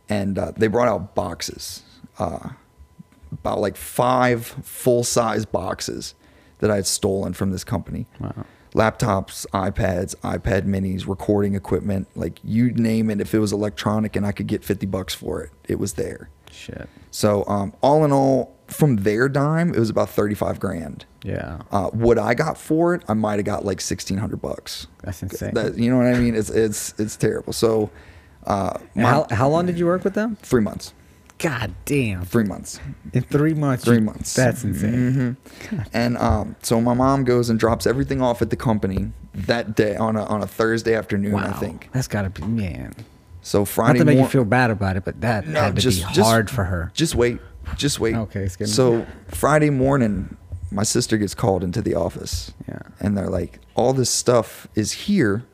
and uh, they brought out boxes, uh, about like five full size boxes that I had stolen from this company. Wow. Laptops, iPads, iPad minis, recording equipment, like you name it. If it was electronic and I could get 50 bucks for it, it was there. Shit. So, um, all in all, from their dime, it was about 35 grand. Yeah. Uh, what I got for it, I might have got like 1600 bucks. That's insane. That, you know what I mean? It's, it's, it's terrible. So, uh, my- how, how long did you work with them? three months, God damn. three months. In three months. Three months. That's insane. hmm And um, so my mom goes and drops everything off at the company that day on a on a Thursday afternoon, Wow. I think. That's gotta be man. So Friday. Not to make you feel bad about it, but that No, had to just- be just- hard for her. Just wait, just wait. Okay, it's getting- So Friday morning, my sister gets called into the office. Yeah. And they're like, all this stuff is here.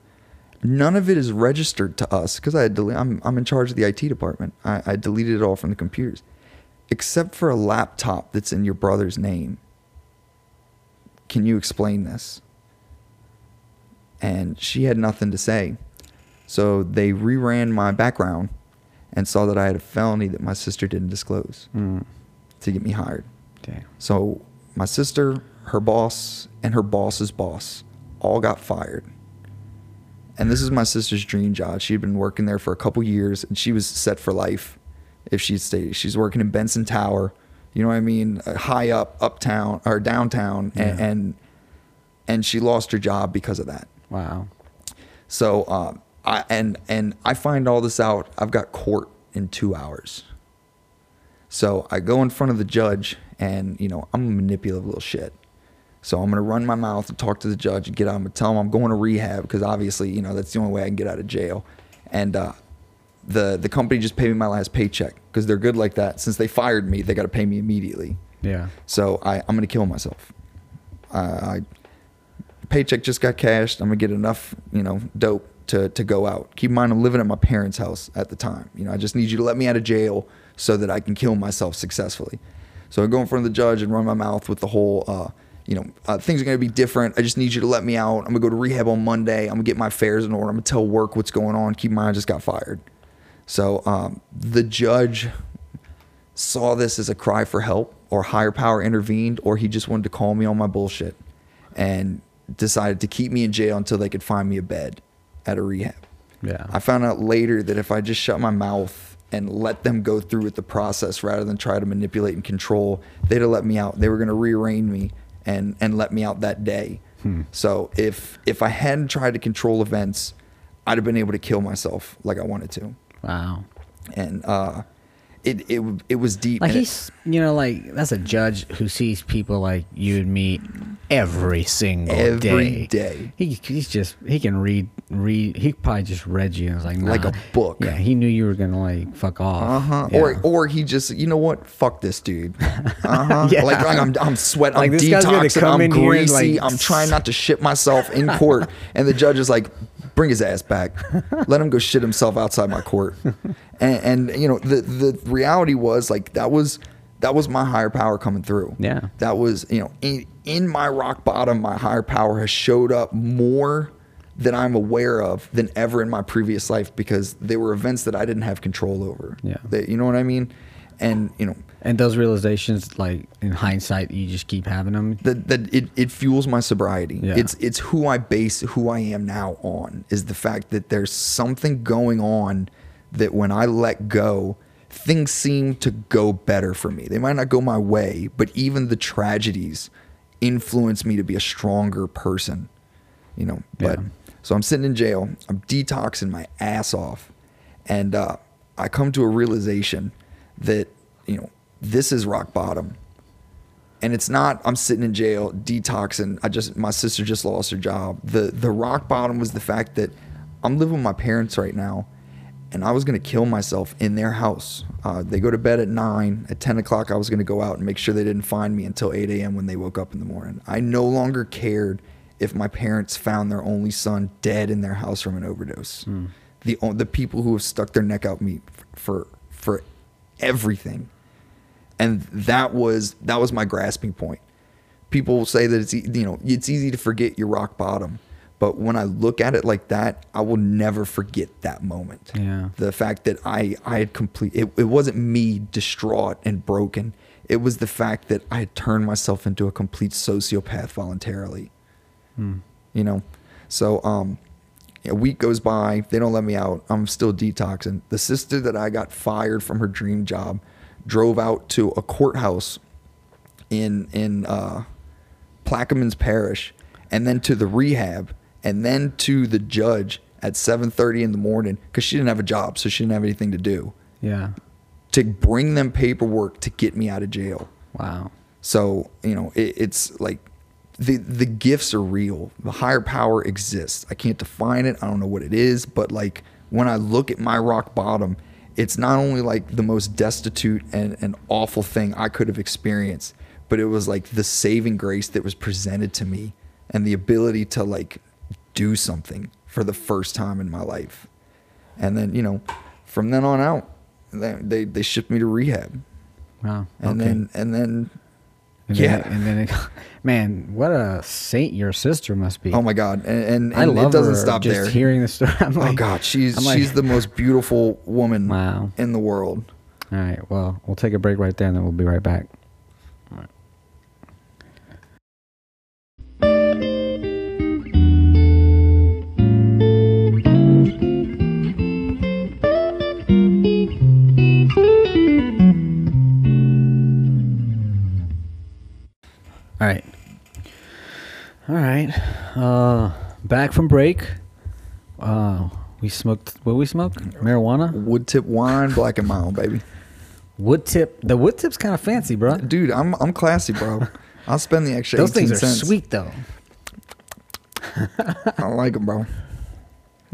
None of it is registered to us because I had dele- I'm I'm in charge of the IT department. I, I deleted it all from the computers, except for a laptop that's in your brother's name. Can you explain this? And she had nothing to say. So they reran my background and saw that I had a felony that my sister didn't disclose Mm. to get me hired. Damn. So my sister, her boss, and her boss's boss all got fired. And this is my sister's dream job. She had been working there for a couple years and she was set for life if she'd stayed. She's working in Benson Tower, you know what I mean? Uh, High up, uptown or downtown. And, Yeah. and, and she lost her job because of that. Wow. So, uh, I, and, and I find all this out. I've got court in two hours. So I go in front of the judge and, you know, I'm a manipulative little shit. So I'm going to run my mouth and talk to the judge and get out. Going to tell him I'm going to rehab because obviously, you know, that's the only way I can get out of jail. And, uh, the, the company just paid me my last paycheck because they're good like that. Since they fired me, they got to pay me immediately. Yeah. So I, I'm going to kill myself. I, I paycheck just got cashed. I'm gonna get enough, you know, dope to to go out. Keep in mind, I'm living at my parents' house at the time. You know, I just need you to let me out of jail so that I can kill myself successfully. So I go in front of the judge and run my mouth with the whole, uh, you know, uh, things are gonna be different. I just need you to let me out. I'm gonna go to rehab on Monday. I'm gonna get my affairs in order. I'm gonna tell work what's going on. Keep in mind, I just got fired. So um, the judge saw this as a cry for help or higher power intervened or he just wanted to call me on my bullshit and decided to keep me in jail until they could find me a bed at a rehab. Yeah. I found out later that if I just shut my mouth and let them go through with the process rather than try to manipulate and control, they'd have let me out. They were going to rearrange me and and let me out that day. So if if I hadn't tried to control events, I'd have been able to kill myself like I wanted to. wow. And uh it it it was deep. Like and it- he's, you know, like that's a judge who sees people like you and me every single Every day. day. He, he's just he can read read. He probably just read you and was like, Like a book. Yeah, he knew you were gonna like fuck off. Uh huh. Yeah. Or or he just you know what? Fuck this dude. Uh huh. Yeah. Like, like I'm I'm sweating. Like, I'm this guy's gonna detoxing. I'm greasy. like, I'm trying not to shit myself in court, and the judge is like, bring his ass back. Let him go shit himself outside my court. And, and you know the the reality was like that was that was my higher power coming through. Yeah. That was you know in in my rock bottom, my higher power has showed up more than I'm aware of than ever in my previous life because they were events that I didn't have control over. Yeah. That, you know what I mean? And you know and those realizations, like in hindsight, you just keep having them. that that it, it fuels my sobriety. Yeah. It's it's who I base who I am now on is the fact that there's something going on that when I let go, things seem to go better for me. They might not go my way, but even the tragedies influence me to be a stronger person. You know, but Yeah. so I'm sitting in jail, I'm detoxing my ass off, and uh, I come to a realization that you know this is rock bottom. And it's not i'm sitting in jail detoxing. I just my sister just lost her job. The the rock bottom was the fact that i'm living with my parents right now and i was going to kill myself in their house. Uh, they go to bed at 9 at 10 o'clock i was going to go out and make sure they didn't find me until 8 a.m when they woke up in the morning. I no longer cared if my parents found their only son dead in their house from an overdose. The o- the people who have stuck their neck out me for for everything and that was that was my grasping point. People say that it's you know it's easy to forget your rock bottom but when i look at it like that i will never forget that moment. Yeah. the fact that i i had complete it, it wasn't me distraught and broken. It was the fact that i had turned myself into a complete sociopath voluntarily. You know? So um a week goes by they don't let me out. I'm still detoxing. The sister that i got fired from her dream job drove out to a courthouse in in uh plaquemines parish and then to the rehab and then to the judge at 7.30 in the morning because she didn't have a job so she didn't have anything to do Yeah. to bring them paperwork to get me out of jail Wow. so you know, it, it's like the the gifts are real. The higher power exists. I can't define it. I don't know what it is, but like when I look at my rock bottom, it's not only like the most destitute and, and awful thing I could have experienced, but it was like the saving grace that was presented to me and the ability to like do something for the first time in my life. And then, you know, from then on out, they they, they shipped me to rehab. Wow. And okay. then and then And Yeah. Then, and then, it, man, what a saint your sister must be. Oh my god! And and, I and love it doesn't her. stop just there. hearing the story. I'm oh like, oh god, she's like- she's the most beautiful woman Wow. in the world. All right. Well, we'll take a break right there, and then we'll be right back. All right. All right. Uh, back from break. Uh, we smoked. What we smoke? Marijuana. Wood tip wine, black and mild, baby. Wood tip. The wood tip's kind of fancy, bro. Dude, I'm I'm classy, bro. I'll spend the extra. Those 18 things are cents. sweet though. I like them, bro.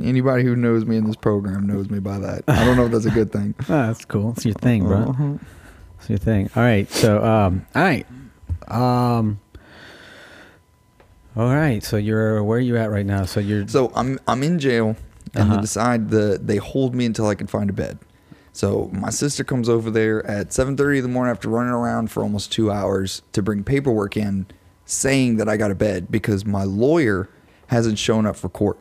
Anybody who knows me in this program knows me by that. I don't know if that's a good thing. Oh, that's cool. It's your thing, bro. Uh-huh. It's your thing. All right. So, um, all right. Um, All right. So you're where are you at right now? So you're So I'm I'm in jail, and Uh-huh. they decide the they hold me until I can find a bed. So my sister comes over there at 7:30 in the morning after running around for almost two hours to bring paperwork in, saying that I got a bed because my lawyer hasn't shown up for court.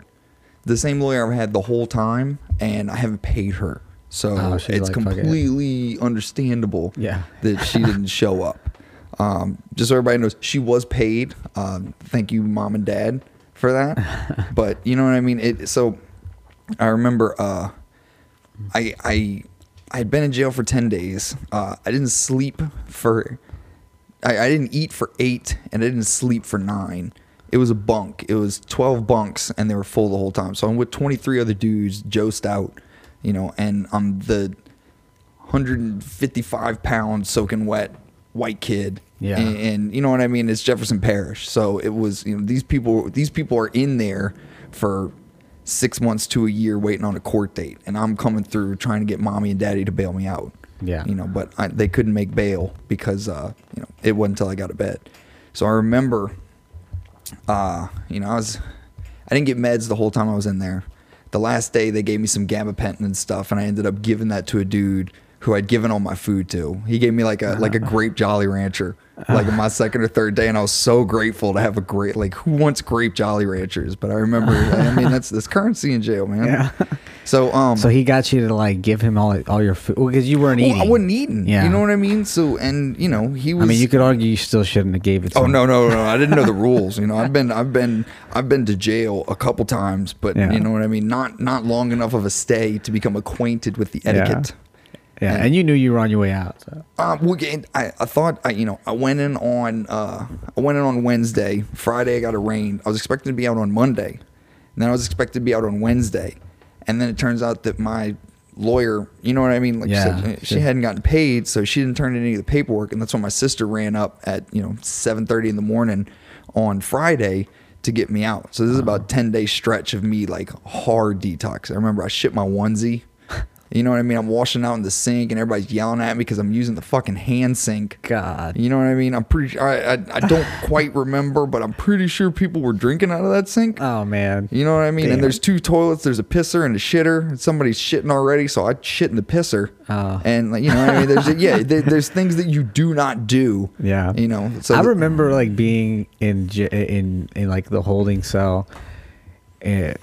The same lawyer I've had the whole time, and I haven't paid her. So Oh, it's like, "Fuck it." completely understandable Yeah. that she didn't show up. Um, just so everybody knows, she was paid. Um, thank you, mom and dad, for that. but you know what I mean. It so I remember uh, I I I had been in jail for ten days. Uh, I didn't sleep for I, I didn't eat for eight, and I didn't sleep for nine. It was a bunk. It was twelve bunks, and they were full the whole time. So I'm with twenty three other dudes, jost out, you know, and I'm the 155 pound soaking wet white kid. Yeah. And, and you know what I mean? It's Jefferson Parish. So it was, you know, these people these people are in there for six months to a year waiting on a court date. And I'm coming through trying to get mommy and daddy to bail me out. Yeah. You know, but I, they couldn't make bail because uh, you know, it wasn't until I got to bed. So I remember uh, you know, I was I didn't get meds the whole time I was in there. The last day they gave me some gabapentin and stuff, and I ended up giving that to a dude who I'd given all my food to. He gave me like a like a grape Jolly Rancher, like on my second or third day, and I was so grateful to have a great like who wants grape Jolly Ranchers? But I remember, I mean, that's that's currency in jail, man. Yeah. So um, so he got you to like give him all all your food because you weren't well, eating. I wasn't eating. Yeah. You know what I mean? So and you know he was. I mean, you could argue you still shouldn't have gave it. to Oh him. no, no, no! I didn't know the rules. You know, I've been, I've been, I've been to jail a couple times, but Yeah. you know what I mean. Not, not long enough of a stay to become acquainted with the etiquette. Yeah, And- and you knew you were on your way out. So. Um, we get- I, I thought, I, you know, I went in on, uh, I went in on Wednesday. Friday, I got a rain. I was expecting to be out on Monday, and then I was expected to be out on Wednesday, and then it turns out that my lawyer, you know what I mean, like Yeah, said, she sure. hadn't gotten paid, so she didn't turn in any of the paperwork, and that's when my sister ran up at you know seven thirty in the morning on Friday to get me out. So this is about a ten day stretch of me like hard detox. I remember I shipped my onesie. You know what I mean? I'm washing out in the sink and everybody's yelling at me because I'm using the fucking hand sink. God. You know what I mean? I'm pretty sure, I, I, I don't quite remember, but I'm pretty sure people were drinking out of that sink. Oh man. You know what I mean? Damn. And there's two toilets. There's a pisser and a shitter. and Somebody's shitting already, so I shit in the pisser. Oh. And like, you know what I mean? There's yeah, there, there's things that you do not do. Yeah. You know. So I remember like being in in in like the holding cell uh,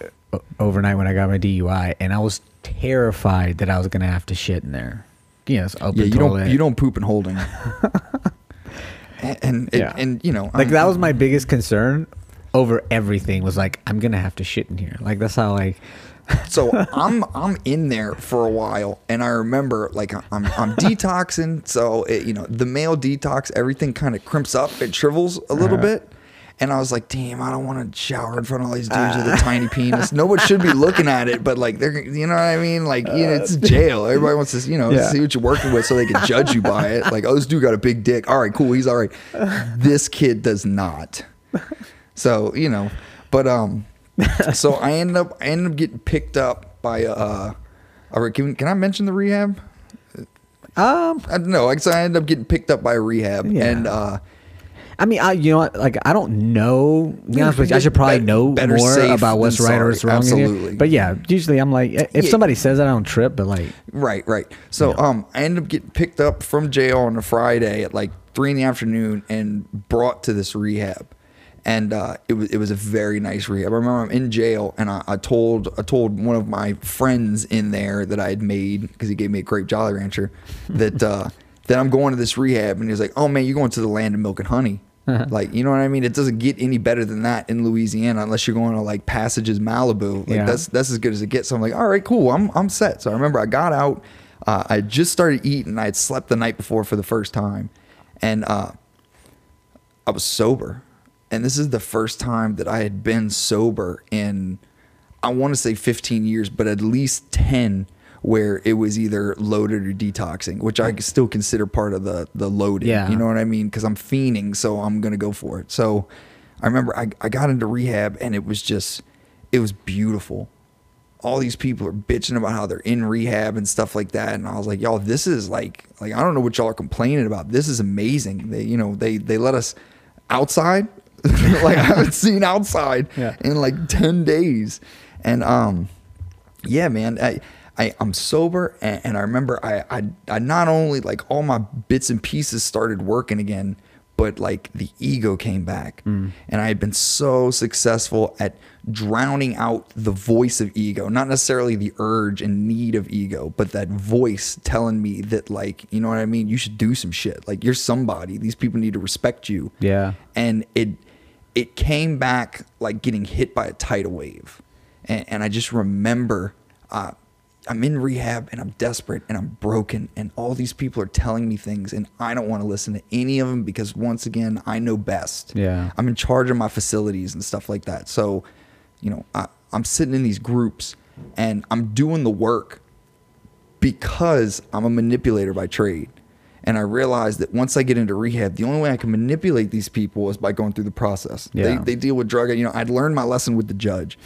overnight when I got my DUI, and I was terrified that I was gonna have to shit in there. You know, it's open Yeah, you toilet. don't you don't poop and holding. and and, Yeah. and you know like I'm- that was my biggest concern over everything was like I'm gonna have to shit in here. Like that's how like so I'm I'm in there for a while, and I remember like I'm I'm detoxing. So it, you know the male detox, everything kind of crimps up, it shrivels a little Uh-huh. bit. And I was like, damn, I don't want to shower in front of all these dudes with a tiny penis. Nobody should be looking at it, but like they're, you know what I mean? Like, you know, it's jail. Everybody wants to, you know, Yeah. see what you're working with so they can judge you by it. Like, oh, this dude got a big dick. All right, cool, he's all right. This kid does not. So you know, but um, so I ended up I ended up getting picked up by uh, a re- can, can I mention the rehab? um I don't know. Like, so I ended up getting picked up by a rehab, Yeah. and uh, I mean, I you know what? Like, I don't know. Be honest with you, I should probably know better more safe about what's than right or sorry. what's wrong. in here. Absolutely. But yeah, usually I'm like, if Yeah. somebody says that, I don't trip. But like, right, right. So um, I ended up getting picked up from jail on a Friday at like three in the afternoon and brought to this rehab. And uh, it was it was a very nice rehab. I remember I'm in jail, and I, I told I told one of my friends in there that I had made because he gave me a grape Jolly Rancher that uh, that I'm going to this rehab, and he was like, "Oh man, you're going to the land of milk and honey." Like you know what I mean? It doesn't get any better than that in Louisiana unless you're going to like Passages Malibu. Like Yeah. that's that's as good as it gets. So I'm like, all right, cool. I'm I'm set. So I remember I got out. Uh, I just started eating. I had slept the night before for the first time, and uh, I was sober. And this is the first time that I had been sober in, I want to say 15 years, but at least 10 where it was either loaded or detoxing, which I still consider part of the the loading. Yeah. You know what I mean? Because I'm fiending, so I'm gonna go for it. So I remember I, I got into rehab and it was just it was beautiful. All these people are bitching about how they're in rehab and stuff like that, and I was like, y'all, this is like like I don't know what y'all are complaining about. This is amazing. They you know they they let us outside like I haven't seen outside Yeah. in like 10 days. And um yeah, man, I I, I'm sober and, and I remember I, I I not only like all my bits and pieces started working again, but like the ego came back. And I had been so successful at drowning out the voice of ego, not necessarily the urge and need of ego, but that voice telling me that like, you know what I mean, you should do some shit. Like you're somebody. These people need to respect you Yeah. and it it came back like getting hit by a tidal wave and, and i just remember uh, i'm in rehab and i'm desperate and i'm broken and all these people are telling me things and i don't want to listen to any of them because once again i know best Yeah. i'm in charge of my facilities and stuff like that so you know I, i'm sitting in these groups and i'm doing the work because I'm a manipulator by trade. And I realized that once I get into rehab, the only way I can manipulate these people is by going through the process. Yeah. They, they deal with drug. You know, I'd learned my lesson with the judge.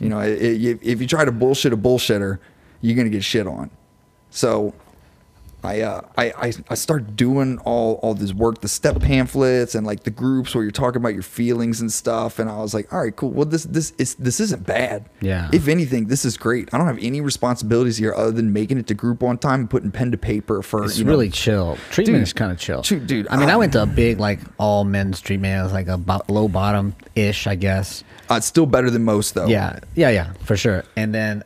you know, if you try to bullshit a bullshitter, you're gonna get shit on. So I, uh, I, I, I start doing all, all this work, the step pamphlets and like the groups where you're talking about your feelings and stuff. And I was like, all right, cool. Well, this, this is, this isn't bad. Yeah. If anything, this is great. I don't have any responsibilities here other than making it to group on time and putting pen to paper for, It's you know, really chill. Treatment Dude, is kind of chill. dude, dude, I mean, I I- went to a big like all men's treatment. It was like a bo- low bottom ish, I guess. uh, it's still better than most though. Yeah, yeah, yeah, for sure. And then,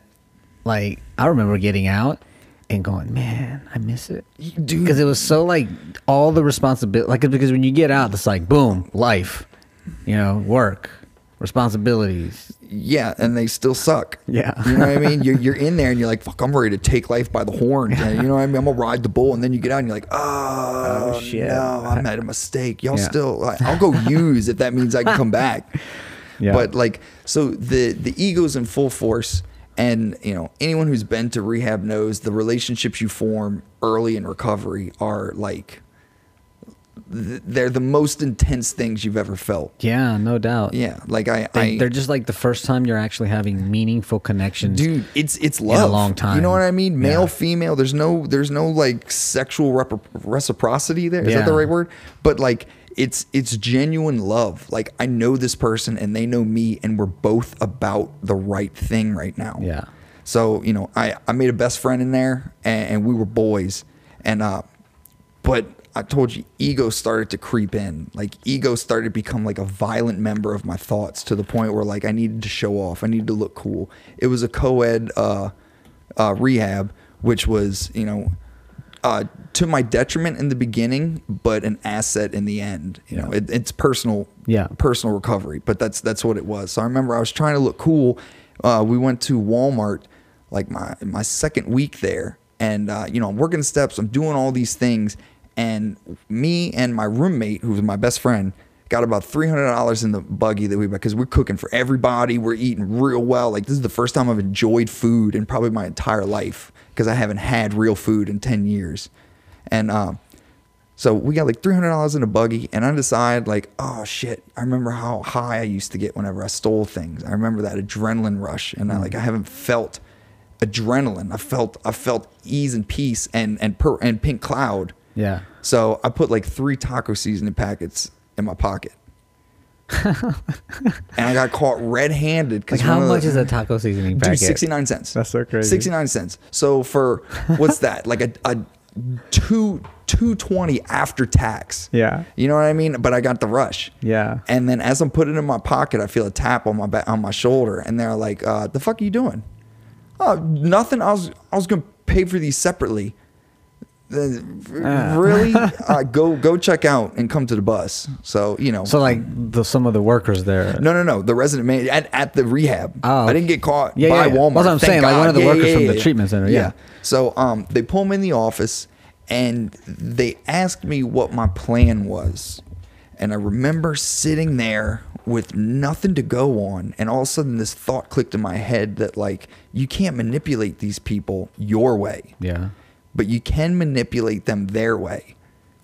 like, I remember getting out and going, man, I miss it, Dude. because it was so like all the responsibility. Like, because when you get out, it's like boom, life, you know, work, responsibilities. Yeah. And they still suck. Yeah. You know what I mean? You're, you're in there and you're like, fuck, I'm ready to take life by the horn. And you know what I mean? I'm to ride the bull. And then you get out and you're like, oh, Oh, shit. no, I made a mistake. Y'all Yeah. still, like, I'll go use if that means I can come back. Yeah. But like, so the, the ego's in full force. And, you know, anyone who's been to rehab knows the relationships you form early in recovery are like, they're the most intense things you've ever felt. Yeah, no doubt. Yeah. Like I, They, I they're just like the first time you're actually having meaningful connections. dude it's it's love. a long time. you know what i mean male Yeah. female there's no there's no like sexual reciprocity there is that the right word but like it's it's genuine love like i know this person and they know me and we're both about the right thing right now Yeah. so you know i i made a best friend in there and, and we were boys and uh but I told you, ego started to creep in. Like ego started to become like a violent member of my thoughts to the point where like I needed to show off. I needed to look cool. It was a co-ed uh, uh, rehab, which was you know uh, to my detriment in the beginning, but an asset in the end. You know, it, it's personal, Yeah. personal recovery. But that's that's what it was. So I remember I was trying to look cool. Uh, we went to Walmart like my my second week there, and uh, you know I'm working steps. I'm doing all these things, and me and my roommate, who was my best friend. Got about three hundred dollars in the buggy that we bought because we're cooking for everybody. We're eating real well. Like this is the first time I've enjoyed food in probably my entire life because I haven't had real food in ten years. And um, so we got like three hundred dollars in a buggy, and I decide like, oh shit, I remember how high I used to get whenever I stole things. I remember that adrenaline rush, and I like I haven't felt adrenaline. I felt I felt ease and peace and and per, and pink cloud. Yeah. So I put like three taco seasoning packets in my pocket. and I got caught red-handed. Like, how much is a taco seasoning Dude, packet? 69 cents. That's so crazy. 69 cents. So for what's that? Like a, a two 220 after tax. Yeah. You know what I mean? But I got the rush. Yeah. And then as I'm putting it in my pocket, I feel a tap on my back on my shoulder and they're like, uh, "The fuck are you doing?" "Oh, nothing. I was I was going to pay for these separately." Uh, Ah. really? uh, go go check out and come to the bus. So, you know. So like the some of the workers there. No, no, no. The resident man at, at the rehab. Oh, I didn't get caught Yeah, by yeah, yeah. Walmart. That's what I'm saying, like, one of the workers from the treatment center, yeah. So um, they pull me in the office and they asked me what my plan was. And I remember sitting there with nothing to go on. And all of a sudden, this thought clicked in my head that, like, you can't manipulate these people your way, Yeah. But you can manipulate them their way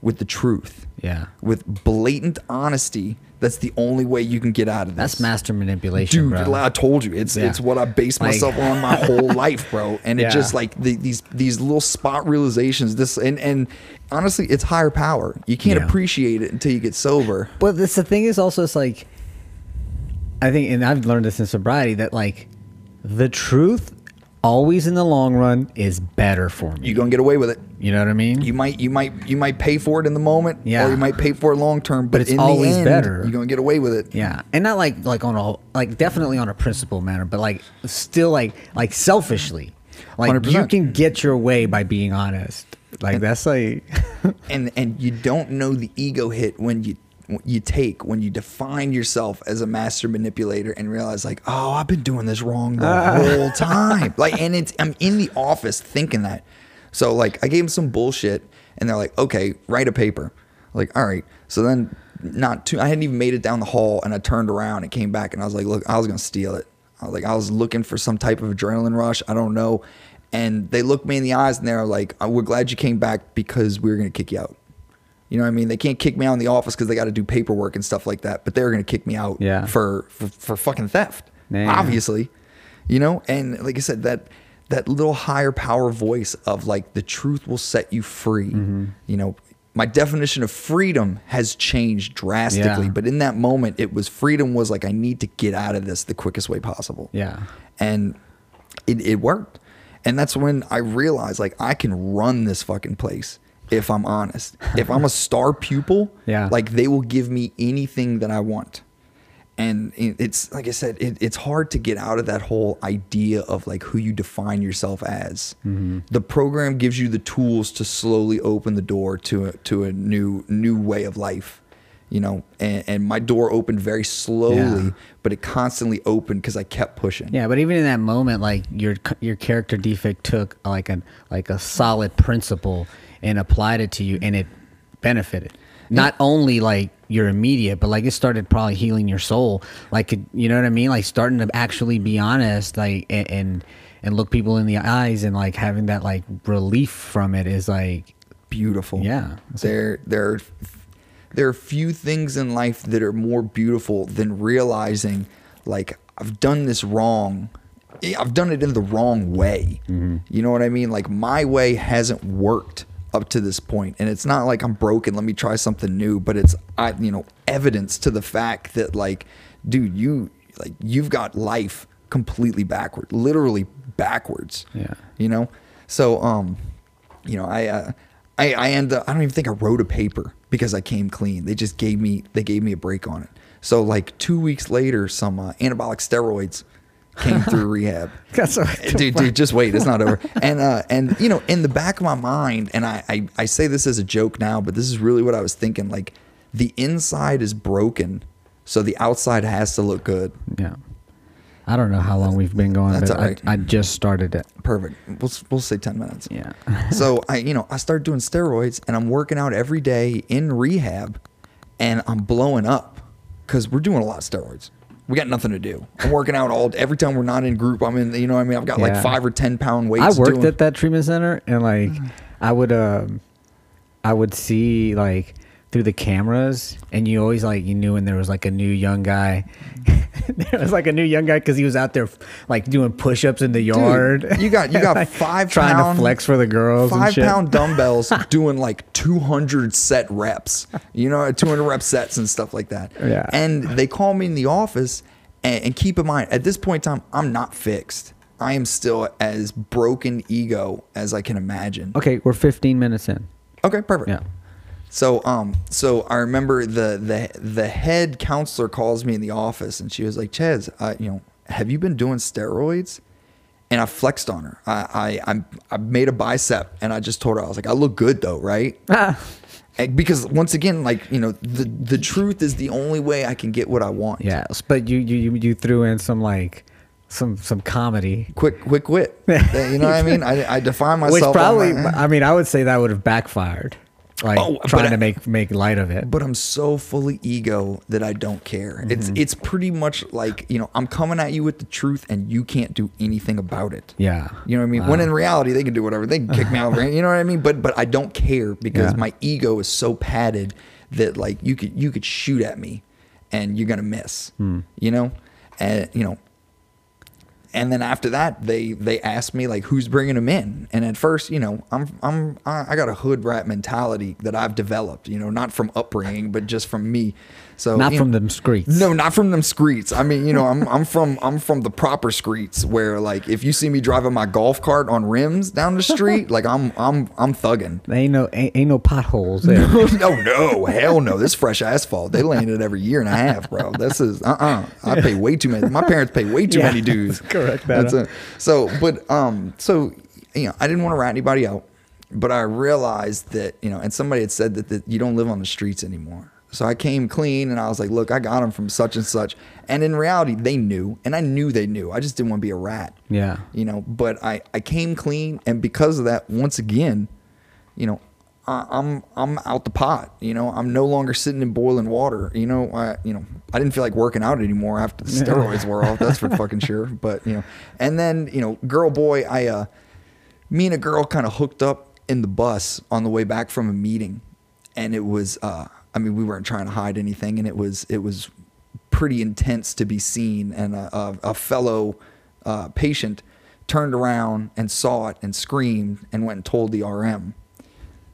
with the truth, Yeah. with blatant honesty. That's the only way you can get out of this. That's master manipulation, Dude, bro. I told you, it's Yeah. it's what I based Like- myself on my whole life, bro. And Yeah. it just like the, these these little spot realizations. This and and honestly, it's higher power. You can't Yeah. appreciate it until you get sober. But this the thing is also it's like I think, and I've learned this in sobriety that like the truth always in the long run is better for me. You're gonna get away with it. You know what I mean? You might you might you might pay for it in the moment, Yeah. or you might pay for it long term. But, it's in always the end, better. You're gonna get away with it. yeah, and not like like on a like definitely on a principle matter, but like still like like selfishly, like you 100%. can get your way by being honest. Like that's like and and you don't know the ego hit when you you take when you define yourself as a master manipulator and realize like oh i've been doing this wrong the whole time. Like and it's i'm in the office thinking that. So like i gave them some bullshit and they're like okay write a paper. Like all right. So then not too i hadn't even made it down the hall and i turned around and came back and i was like look i was gonna steal it. I was like i was looking for some type of adrenaline rush. I don't know. And they looked me in the eyes and they're like "Uh, we're glad you came back because we were gonna kick you out you know what I mean? They can't kick me out in the office because they got to do paperwork and stuff like that. But they're going to kick me out Yeah. for, for for fucking theft, Man. obviously. You know, and like I said, that that little higher power voice of like the truth will set you free. Mm-hmm. You know, my definition of freedom has changed drastically. Yeah. But in that moment, it was freedom was like I need to get out of this the quickest way possible yeah, and it, it worked and that's when i realized like i can run this fucking place if i'm honest if i'm a star pupil Yeah. like they will give me anything that i want and it's like i said it, it's hard to get out of that whole idea of like who you define yourself as mm-hmm. the program gives you the tools to slowly open the door to a, to a new new way of life you know and, and my door opened very slowly Yeah. but it constantly opened because i kept pushing yeah. But even in that moment, like your your character defect took like a like a solid principle and applied it to you, and it benefited. Not only like your immediate, but like it started probably healing your soul. Like you know what I mean? Like starting to actually be honest, like and and, and look people in the eyes, and like having that like relief from it is like beautiful. Yeah. There there there are few things in life that are more beautiful than realizing like I've done this wrong. I've done it in the wrong way. Mm-hmm. You know what I mean? Like my way hasn't worked up to this point and it's not like I'm broken, let me try something new, but it's I you know evidence to the fact that like dude, you like you've got life completely backward, literally backwards. Yeah. You know? So um you know, I, uh, I, I end up, I don't even think I wrote a paper because I came clean. They just gave me, they gave me a break on it. So like two weeks later, some uh, anabolic steroids came through rehab. Dude, dude, just wait, it's not over. And uh, and you know, in the back of my mind, and I, I I say this as a joke now, but this is really what I was thinking. Like, the inside is broken, so the outside has to look good. yeah. I don't know how long we've been going, That's but all right. I, I just started it. Perfect. We'll we'll say ten minutes. Yeah. so I, you know, I started doing steroids and I'm working out every day in rehab and I'm blowing up because we're doing a lot of steroids. We got nothing to do. I'm working out all every time we're not in group. I'm in, you know what I mean? I've got like five or 10 pound weights. I worked doing- at that treatment center and like I would um I would see like through the cameras and you always like you knew when there was like a new young guy there was like a new young guy because he was out there like doing push-ups in the yard you got- you got Like, five trying pound- to flex for the girls and Five pound dumbbells doing like 200 set reps, you know, 200 rep sets and stuff like that. Yeah. And they call me in the office, and, and keep in mind, at this point in time, I'm not fixed. I am still as broken ego as I can imagine. okay we're 15 minutes in Okay, perfect. yeah So um so I remember the the the head counselor calls me in the office and she was like, Chaz, uh, you know, have you been doing steroids? And I flexed on her. I I I'm, I made a bicep and I just told her I was like, I look good though, right? And because once again, like you know, the the truth is the only way I can get what I want. yes but you you you- you threw in some like some some comedy Quick quick wit. you know what I mean? I, I define myself. which probably my- I mean I would say that would have backfired like Oh, trying I- to make make light of it but I'm so fully ego that I don't care. It's Mm-hmm. it's pretty much like you know I'm coming at you with the truth and you can't do anything about it. Yeah. You know what I mean? When in reality they can do whatever. They can kick me out. You know what I mean? But but I don't care because Yeah. my ego is so padded that like you could you could shoot at me and you're gonna miss. Hmm. You know, and you know. And then after that, they they asked me like, "Who's bringing them in?" And at first, you know, I'm I'm I I got a hood rat mentality that I've developed. You know, not from upbringing, but just from me. So Not from know- them streets. No, not from them streets. I mean, you know, I'm I'm from I'm from the proper streets where like if you see me driving my golf cart on rims down the street, like I'm I'm I'm thugging. There ain't no ain't, ain't no potholes there. no, no, hell no. This fresh asphalt. They laying it every year and a half, bro. This is uh uh I pay way too many. My parents pay way too Yeah, many dues. correct that, That's a, so, but um, so you know, I didn't want to rat anybody out, but I realized that you know, and somebody had said that, that you don't live on the streets anymore. So I came clean and I was like, look, I got them from such and such. And in reality, they knew, and I knew they knew. I just didn't want to be a rat yeah. you know but i i came clean and because of that once again you know I, i'm i'm out the pot you know i'm no longer sitting in boiling water you know i you know i didn't feel like working out anymore after the steroids wore off that's for fucking sure but you know and then you know girl boy i uh me and a girl kind of hooked up in the bus on the way back from a meeting and it was uh i mean we weren't trying to hide anything and it was it was pretty intense to be seen. And a, a, a fellow uh, patient turned around and saw it and screamed and went and told the rm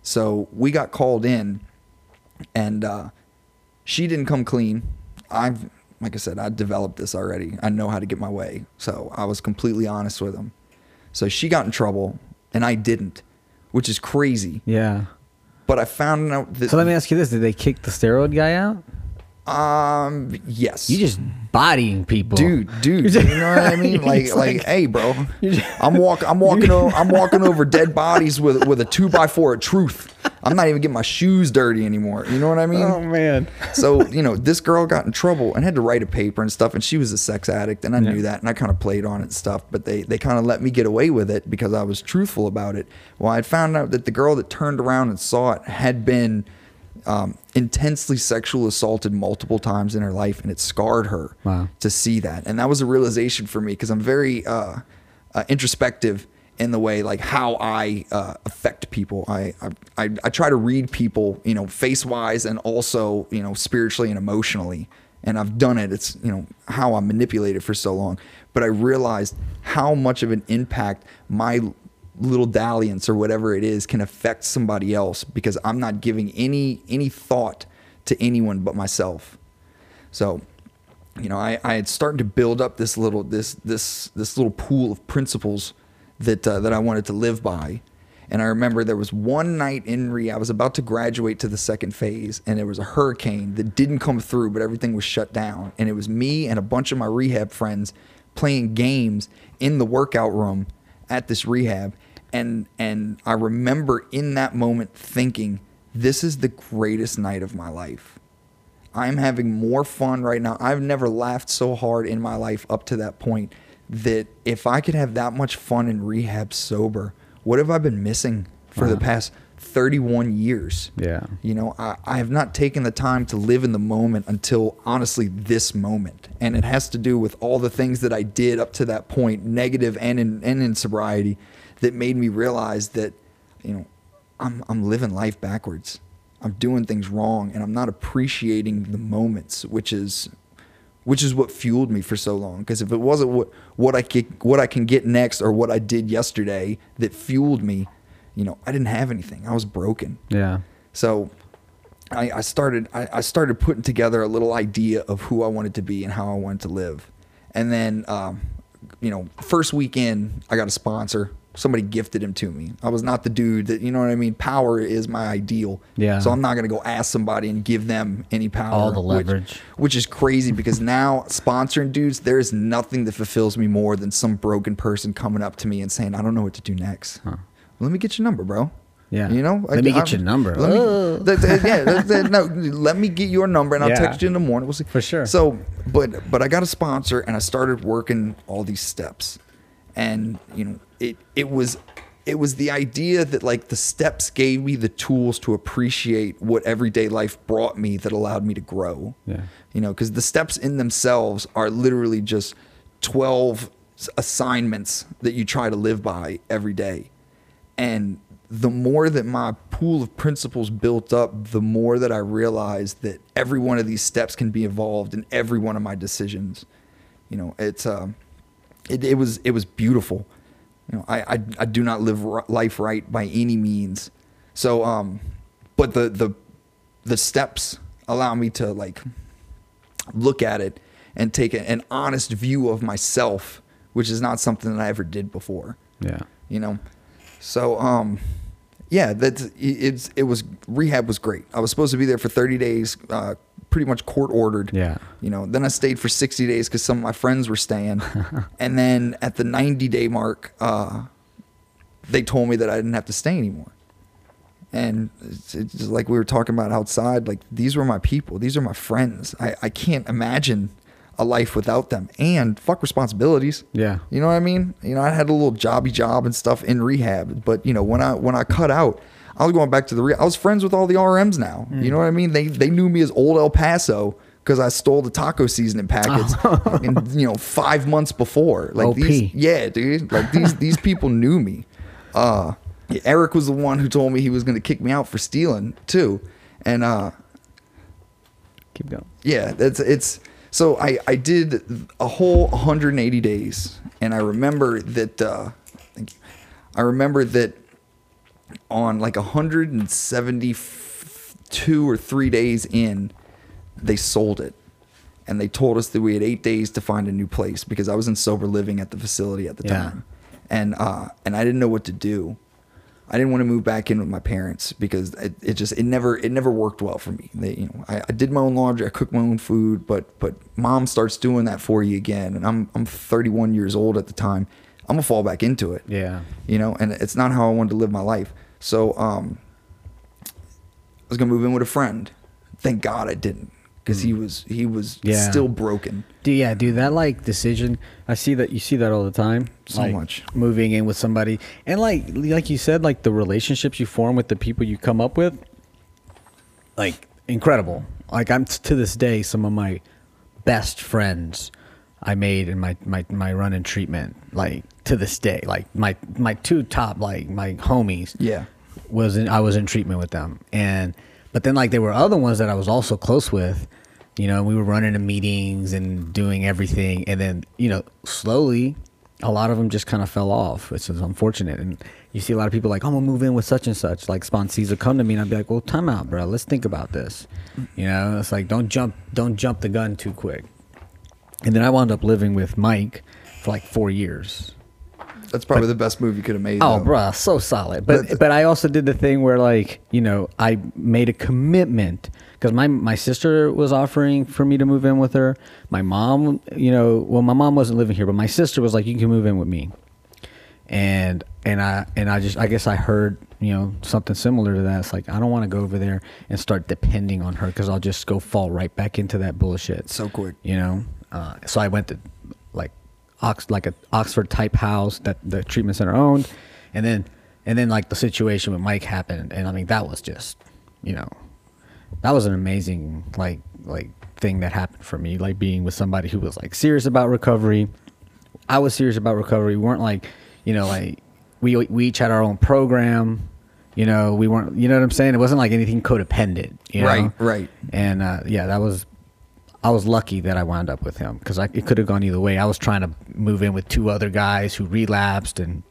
so we got called in and uh, she didn't come clean. I've like i said i developed this already. I know how to get my way. So i was completely honest with him so she got in trouble and i didn't which is crazy. Yeah. But i found out that So let me ask you this: Did they kick the steroid guy out? um yes You just bodying people, dude, dude. You know what I mean? Like, like, like- hey, bro, I'm walk, I'm walking, over, I'm walking over dead bodies with with a two by four of truth. I'm not even getting my shoes dirty anymore. You know what I mean? Oh man. so you know, this girl got in trouble and had to write a paper and stuff, and she was a sex addict, and I Yeah. knew that, and I kind of played on it and stuff. But they they kind of let me get away with it because I was truthful about it. Well, I found out that the girl that turned around and saw it had been um, intensely sexual assaulted multiple times in her life, and it scarred her Wow. to see that, and that was a realization for me because I'm very uh, uh, introspective in the way like how I uh, affect people. I, I I I try to read people, you know, face wise and also you know spiritually and emotionally. And I've done it. It's you know how I'm manipulated for so long. But I realized how much of an impact my little dalliance or whatever it is can affect somebody else because I'm not giving any any thought to anyone but myself. So you know, I, I had started to build up this little this this this little pool of principles that uh, that I wanted to live by. And I remember there was one night in Rio, I was about to graduate to the second phase, and there was a hurricane that didn't come through, but everything was shut down. And it was me and a bunch of my rehab friends playing games in the workout room at this rehab. And and I remember in that moment thinking, this is the greatest night of my life. I'm having more fun right now. I've never laughed so hard in my life up to that point that if I could have that much fun in rehab sober, what have I been missing for the past 31 years? Yeah. You know, I, I have not taken the time to live in the moment until honestly this moment. And it has to do with all the things that I did up to that point, negative and in, and in sobriety, that made me realize that, you know, I'm, I'm living life backwards. I'm doing things wrong and I'm not appreciating the moments, which is which is what fueled me for so long. Because if it wasn't what what I can, what I can get next or what I did yesterday that fueled me, you know, I didn't have anything. I was broken. Yeah. So I, I started I, I started putting together a little idea of who I wanted to be and how I wanted to live. And then um, you know, first weekend I got a sponsor. Somebody gifted him to me. I was not the dude that you know what I mean. Power is my ideal. Yeah. So I'm not gonna go ask somebody and give them any power. All the which- leverage. which is crazy because now sponsoring dudes, there is nothing that fulfills me more than some broken person coming up to me and saying, "I don't know what to do next." Let me get your number, bro. Yeah. you know. Let me get your number. Let me, th- th- yeah, th- no, let me get your number and I'll Yeah. text you in the morning. We'll see. For sure. So, but but I got a sponsor and I started working all these steps, and you know, it it was it was the idea that like the steps gave me the tools to appreciate what everyday life brought me that allowed me to grow. Yeah. You know, because the steps in themselves are literally just 12 assignments that you try to live by every day. And the more that my pool of principles built up, the more that I realized that every one of these steps can be involved in every one of my decisions. You know, it's um, it, it was it was beautiful. You know, I I, I do not live r- life right by any means. So um, but the the the steps allow me to like look at it and take an honest view of myself, which is not something that I ever did before. Yeah. You know, so um, yeah, that's it- it's it was rehab was great. I was supposed to be there for 30 days, uh, pretty much court ordered. Yeah. You know, then I stayed for 60 days because some of my friends were staying, and then at the 90 day mark, uh, they told me that I didn't have to stay anymore. And it's, it's like we were talking about outside, like these were my people, these are my friends. I, I can't imagine a life without them. And fuck responsibilities. Yeah. You know what I mean? You know, I had a little jobby job and stuff in rehab, but you know, when I when I cut out, I was going back to the re- I was friends with all the RMs now. You know what I mean? They they knew me as old El Paso because I stole the taco seasoning packets, in, you know, five months before. Like OP. these, yeah, dude. Like these these people knew me. Uh, Eric was the one who told me he was going to kick me out for stealing too, and uh, Keep going. yeah, that's it's. So I I did a whole 180 days, and I remember that. Uh, thank you. I remember that on like 172 or three days in, they sold it, and they told us that we had eight days to find a new place because I was in sober living at the facility at the Yeah. time, and uh, and I didn't know what to do. I didn't want to move back in with my parents because it, it just it never it never worked well for me. They, you know, I, I did my own laundry, I cooked my own food, but but mom starts doing that for you again, and I'm I'm 31 years old at the time. I'm gonna fall back into it. Yeah. You know, and it's not how I wanted to live my life. So um, I was gonna move in with a friend. Thank God I didn't, because he was he was Hmm. Yeah. still broken. Do yeah, dude, that like decision. I see that you see that all the time. So like, much. moving in with somebody, and like like you said, like the relationships you form with the people you come up with, like incredible. Like I'm to this day, some of my best friends I made in my my my run in treatment. Like to this day, like my my two top like my homies Yeah. was in, I was in treatment with them, and but then like there were other ones that I was also close with. You know, we were running to meetings and doing everything, and then you know, slowly, a lot of them just kind of fell off, which is unfortunate. And you see a lot of people like, "I'm gonna move in with such and such." Like sponsees will come to me, and I'd be like, "Well, time out, bro. Let's think about this." You know, it's like don't jump, don't jump the gun too quick. And then I wound up living with Mike for like four years. That's probably the best move you could have made. Oh, though. bruh, so solid. But But- but I also did the thing where like you know I made a commitment because my my sister was offering for me to move in with her. My mom, you know, well my mom wasn't living here, but my sister was like, you can move in with me. And and I and I just I guess I heard you know something similar to that. It's like I don't want to go over there and start depending on her because I'll just go fall right back into that bullshit So quick. you know. Uh, so I went to Ox like a Oxford type house that the treatment center owned, and then and then like the situation with Mike happened, and I mean that was just you know that was an amazing like like thing that happened for me, like being with somebody who was like serious about recovery. I was serious about recovery. We weren't like you know like we we each had our own program. You know, we weren't. You know what I'm saying? It wasn't like anything codependent. You know? Right, right. And uh, yeah, that was. I was lucky that I wound up with him because it could have gone either way. I was trying to move in with two other guys who relapsed, and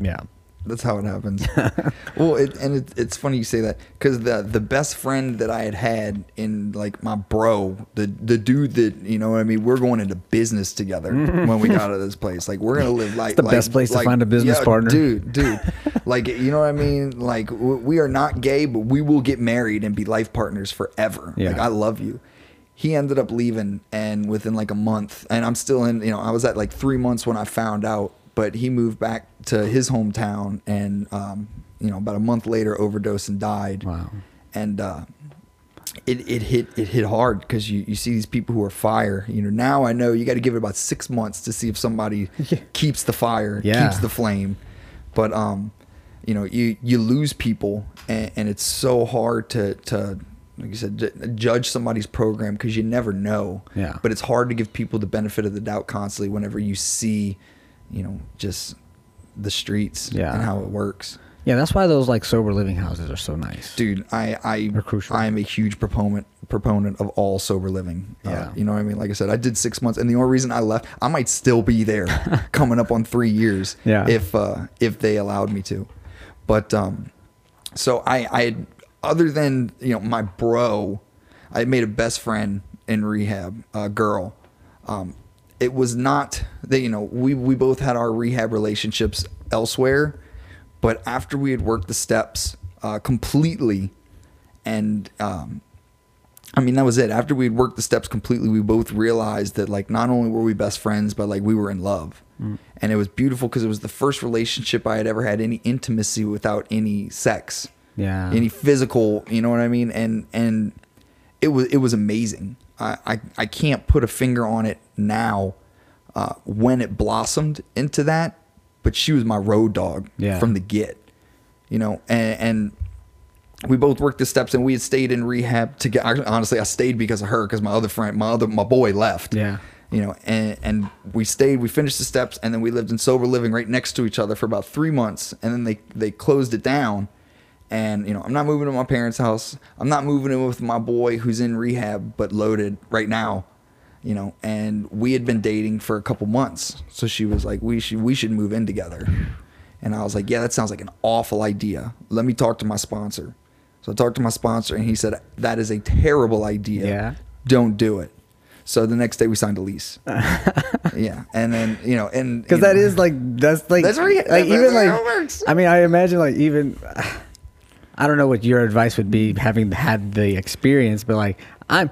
yeah, That's how it happens. well, it, and it, it's funny you say that because the the best friend that I had had in like my bro, the the dude that you know what I mean, we're going into business together when we got out of this place. Like we're gonna live like the like- best place to find a business yeah, partner. dude, dude. like you know what I mean? Like we are not gay, but we will get married and be life partners forever. Yeah. Like I love you. He ended up leaving, and within like a month, and I'm still in. You know, I was at like three months when I found out, but he moved back to his hometown, and um, you know, about a month later, overdosed and died. Wow. And uh, it, it hit it hit hard because you, you see these people who are fire. You know, now I know you got to give it about six months to see if somebody keeps the fire, Yeah. keeps the flame. But um, you know, you you lose people, and, and it's so hard to to like you said, judge somebody's program because you never know. Yeah. But it's hard to give people the benefit of the doubt constantly whenever you see, you know, just the streets Yeah. and how it works. yeah. That's why those like sober living houses are so nice. Dude, I I They're crucial. I am a huge proponent proponent of all sober living. Uh, Yeah. you know what I mean? Like I said, I did six months, and the only reason I left, I might still be there, coming up on three years. Yeah. If uh, if they allowed me to, but um, so I I had other than you know my bro, I made a best friend in rehab, a girl. Um, it was not that you know we we both had our rehab relationships elsewhere, but after we had worked the steps uh, completely, and um, I mean that was it. After we had worked the steps completely, we both realized that like not only were we best friends, but like we were in love, and it was beautiful because it was the first relationship I had ever had any intimacy without any sex Yeah. any physical you know what i mean and and it was it was amazing i i, I can't put a finger on it now uh, when it blossomed into that but she was my road dog Yeah. from the get you know and, and we both worked the steps and we had stayed in rehab together honestly i stayed because of her because my other friend my other my boy left Yeah. you know and and we stayed we finished the steps and then we lived in sober living right next to each other for about three months and then they they closed it down and you know i'm not moving to my parents house. I'm not moving in with my boy who's in rehab but loaded right now you know. And we had been dating for a couple months. So she was like we should we should move in together. And i was like yeah that sounds like an awful idea. Let me talk to my sponsor. So i talked to my sponsor and he said that is a terrible idea. Yeah. don't do it. So the next day we signed a lease. Yeah. And then you know and because you that know, is like that's like That's where you- like that's even like works. I mean I imagine like even I don't know what your advice would be having had the experience, but like I'm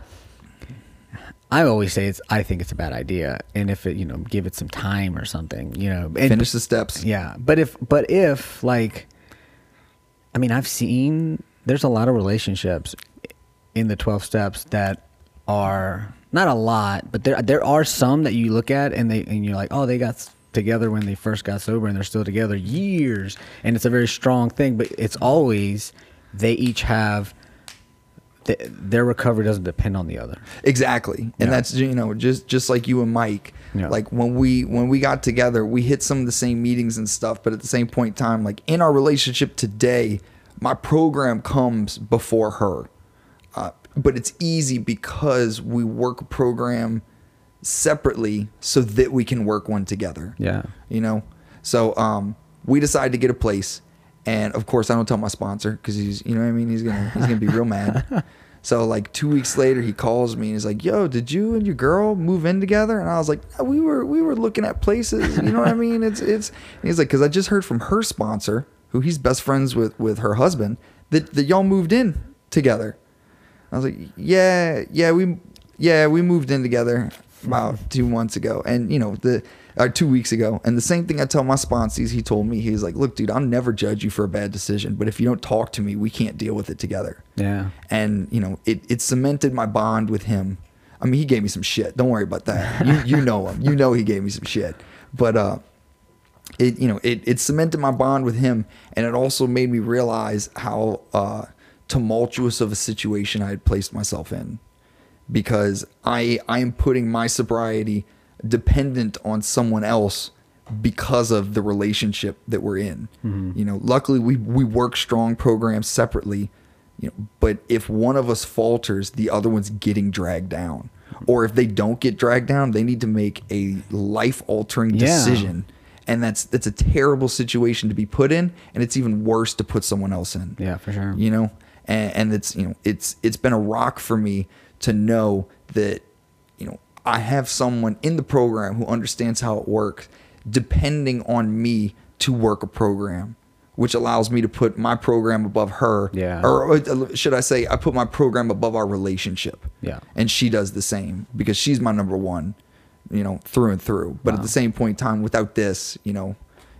I always say it's I think it's a bad idea, and if it you know give it some time or something, you know, and, finish the steps. Yeah, but if but if like, I mean, I've seen there's a lot of relationships in the twelve steps that are not a lot, but there there are some that you look at and they and you're like, oh, they got together when they first got sober and they're still together years, and it's a very strong thing. But it's always they each have. th- Their recovery doesn't depend on the other. exactly and Yeah. that's you know just just like you and mike Yeah. like when we when we got together we hit some of the same meetings and stuff but at the same point in time like in our relationship today my program comes before her uh, but it's easy because we work program separately so that we can work one together. Yeah. you know? So um we decided to get a place and of course i don't tell my sponsor because he's you know what i mean? He's gonna he's gonna be real mad. So like two weeks later he calls me and he's like yo did you and your girl move in together? And i was like "No, we were we were looking at places. You know what i mean? It's it's and he's like because i just heard from her sponsor who he's best friends with with her husband that, that y'all moved in together. I was like, yeah, yeah, we, yeah, we moved in together about two months ago, and you know the, or two weeks ago, and the same thing I tell my sponsees. He told me he's like, look, dude, I'll never judge you for a bad decision, but if you don't talk to me, we can't deal with it together. Yeah. And you know, it it cemented my bond with him. I mean, he gave me some shit. Don't worry about that. You you know him. You know he gave me some shit. But uh, it you know it it cemented my bond with him, and it also made me realize how uh, tumultuous of a situation I had placed myself in, because I I am putting my sobriety dependent on someone else because of the relationship that we're in. Mm-hmm. You know, luckily we we work strong programs separately. You know, but if one of us falters, the other one's getting dragged down. Or if they don't get dragged down, they need to make a life altering Yeah. decision. And that's that's a terrible situation to be put in, and it's even worse to put someone else in Yeah, for sure. you know and, and it's you know it's it's been a rock for me to know that you know i have someone in the program who understands how it works depending on me to work a program which allows me to put my program above her Yeah. or uh, should i say i put my program above our relationship Yeah. and she does the same because she's my number one you know through and through but at the same point in time without this you know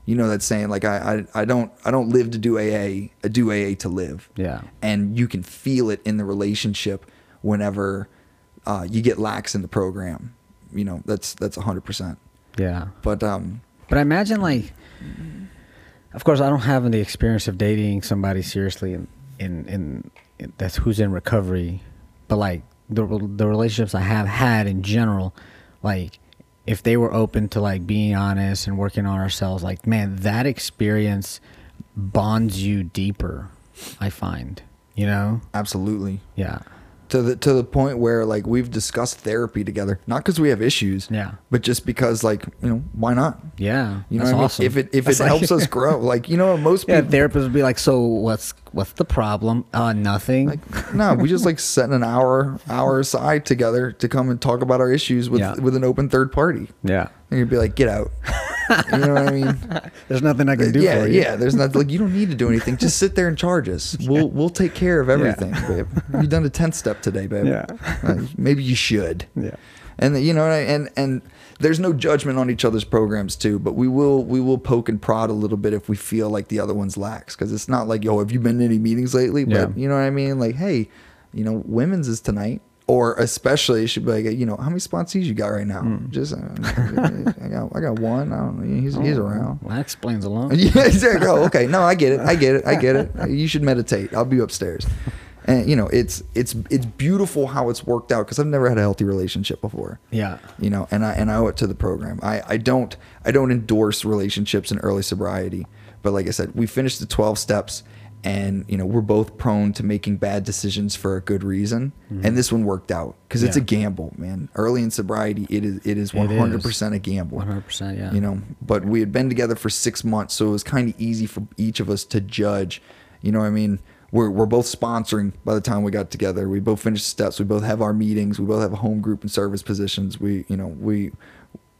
you know that saying like I, I i don't i don't live to do aa i do aa to live Yeah. and you can feel it in the relationship whenever uh, you get lax in the program you know that's that's 100% Yeah. but um But I imagine like, of course, I don't have the experience of dating somebody seriously in in, in, in that's who's in recovery, but like the the relationships I have had in general, like if they were open to like being honest and working on ourselves, like man, that experience bonds you deeper. I find, you know, absolutely yeah, to the to the point where like we've discussed therapy together, not because we have issues, Yeah. but just because like you know why not? Yeah, You know that's what I mean? If it if That's it like- helps us grow, like you know most yeah, people therapists would be like, "So what's what's the problem? Uh, nothing. like no, we just like set an hour hour aside together to come and talk about our issues with Yeah. with an open third party. yeah, And you'd be like, get out. you know what I mean? there's nothing I can do yeah, for you. yeah. There's not like you don't need to do anything. Just sit there and charge us. We'll we'll take care of everything, babe. You done the tenth step today, babe. Yeah. Uh, maybe you should. Yeah. And you know, and and there's no judgment on each other's programs too, but we will we will poke and prod a little bit if we feel like the other one's lacks because it's not like yo, have you been to any meetings lately? But Yeah. you know what I mean? Like, hey, you know, women's is tonight. Or especially, it should be like, you know, how many sponsees you got right now? Hmm. Just, uh, I got, I got one. I don't know. He's, he's Oh, around. Well, that explains a lot. Yeah, exactly. Oh, okay. No, I get it. I get it. I get it. You should meditate. I'll be upstairs. And you know, it's it's it's beautiful how it's worked out because I've never had a healthy relationship before. Yeah. You know, and I and I owe it to the program. I I don't I don't endorse relationships in early sobriety, but like I said, we finished the twelve steps, and you know we're both prone to making bad decisions for a good reason, and this one worked out because it's a Mm-hmm. Gamble, man. Early in sobriety, it is it is one hundred percent a gamble One hundred percent. Yeah. you know but we had been together for six months so it was kind of easy for each of us to judge you know what i mean we're, we're both sponsoring by the time we got together. We both finished steps. We both have our meetings. We both have a home group and service positions. We you know we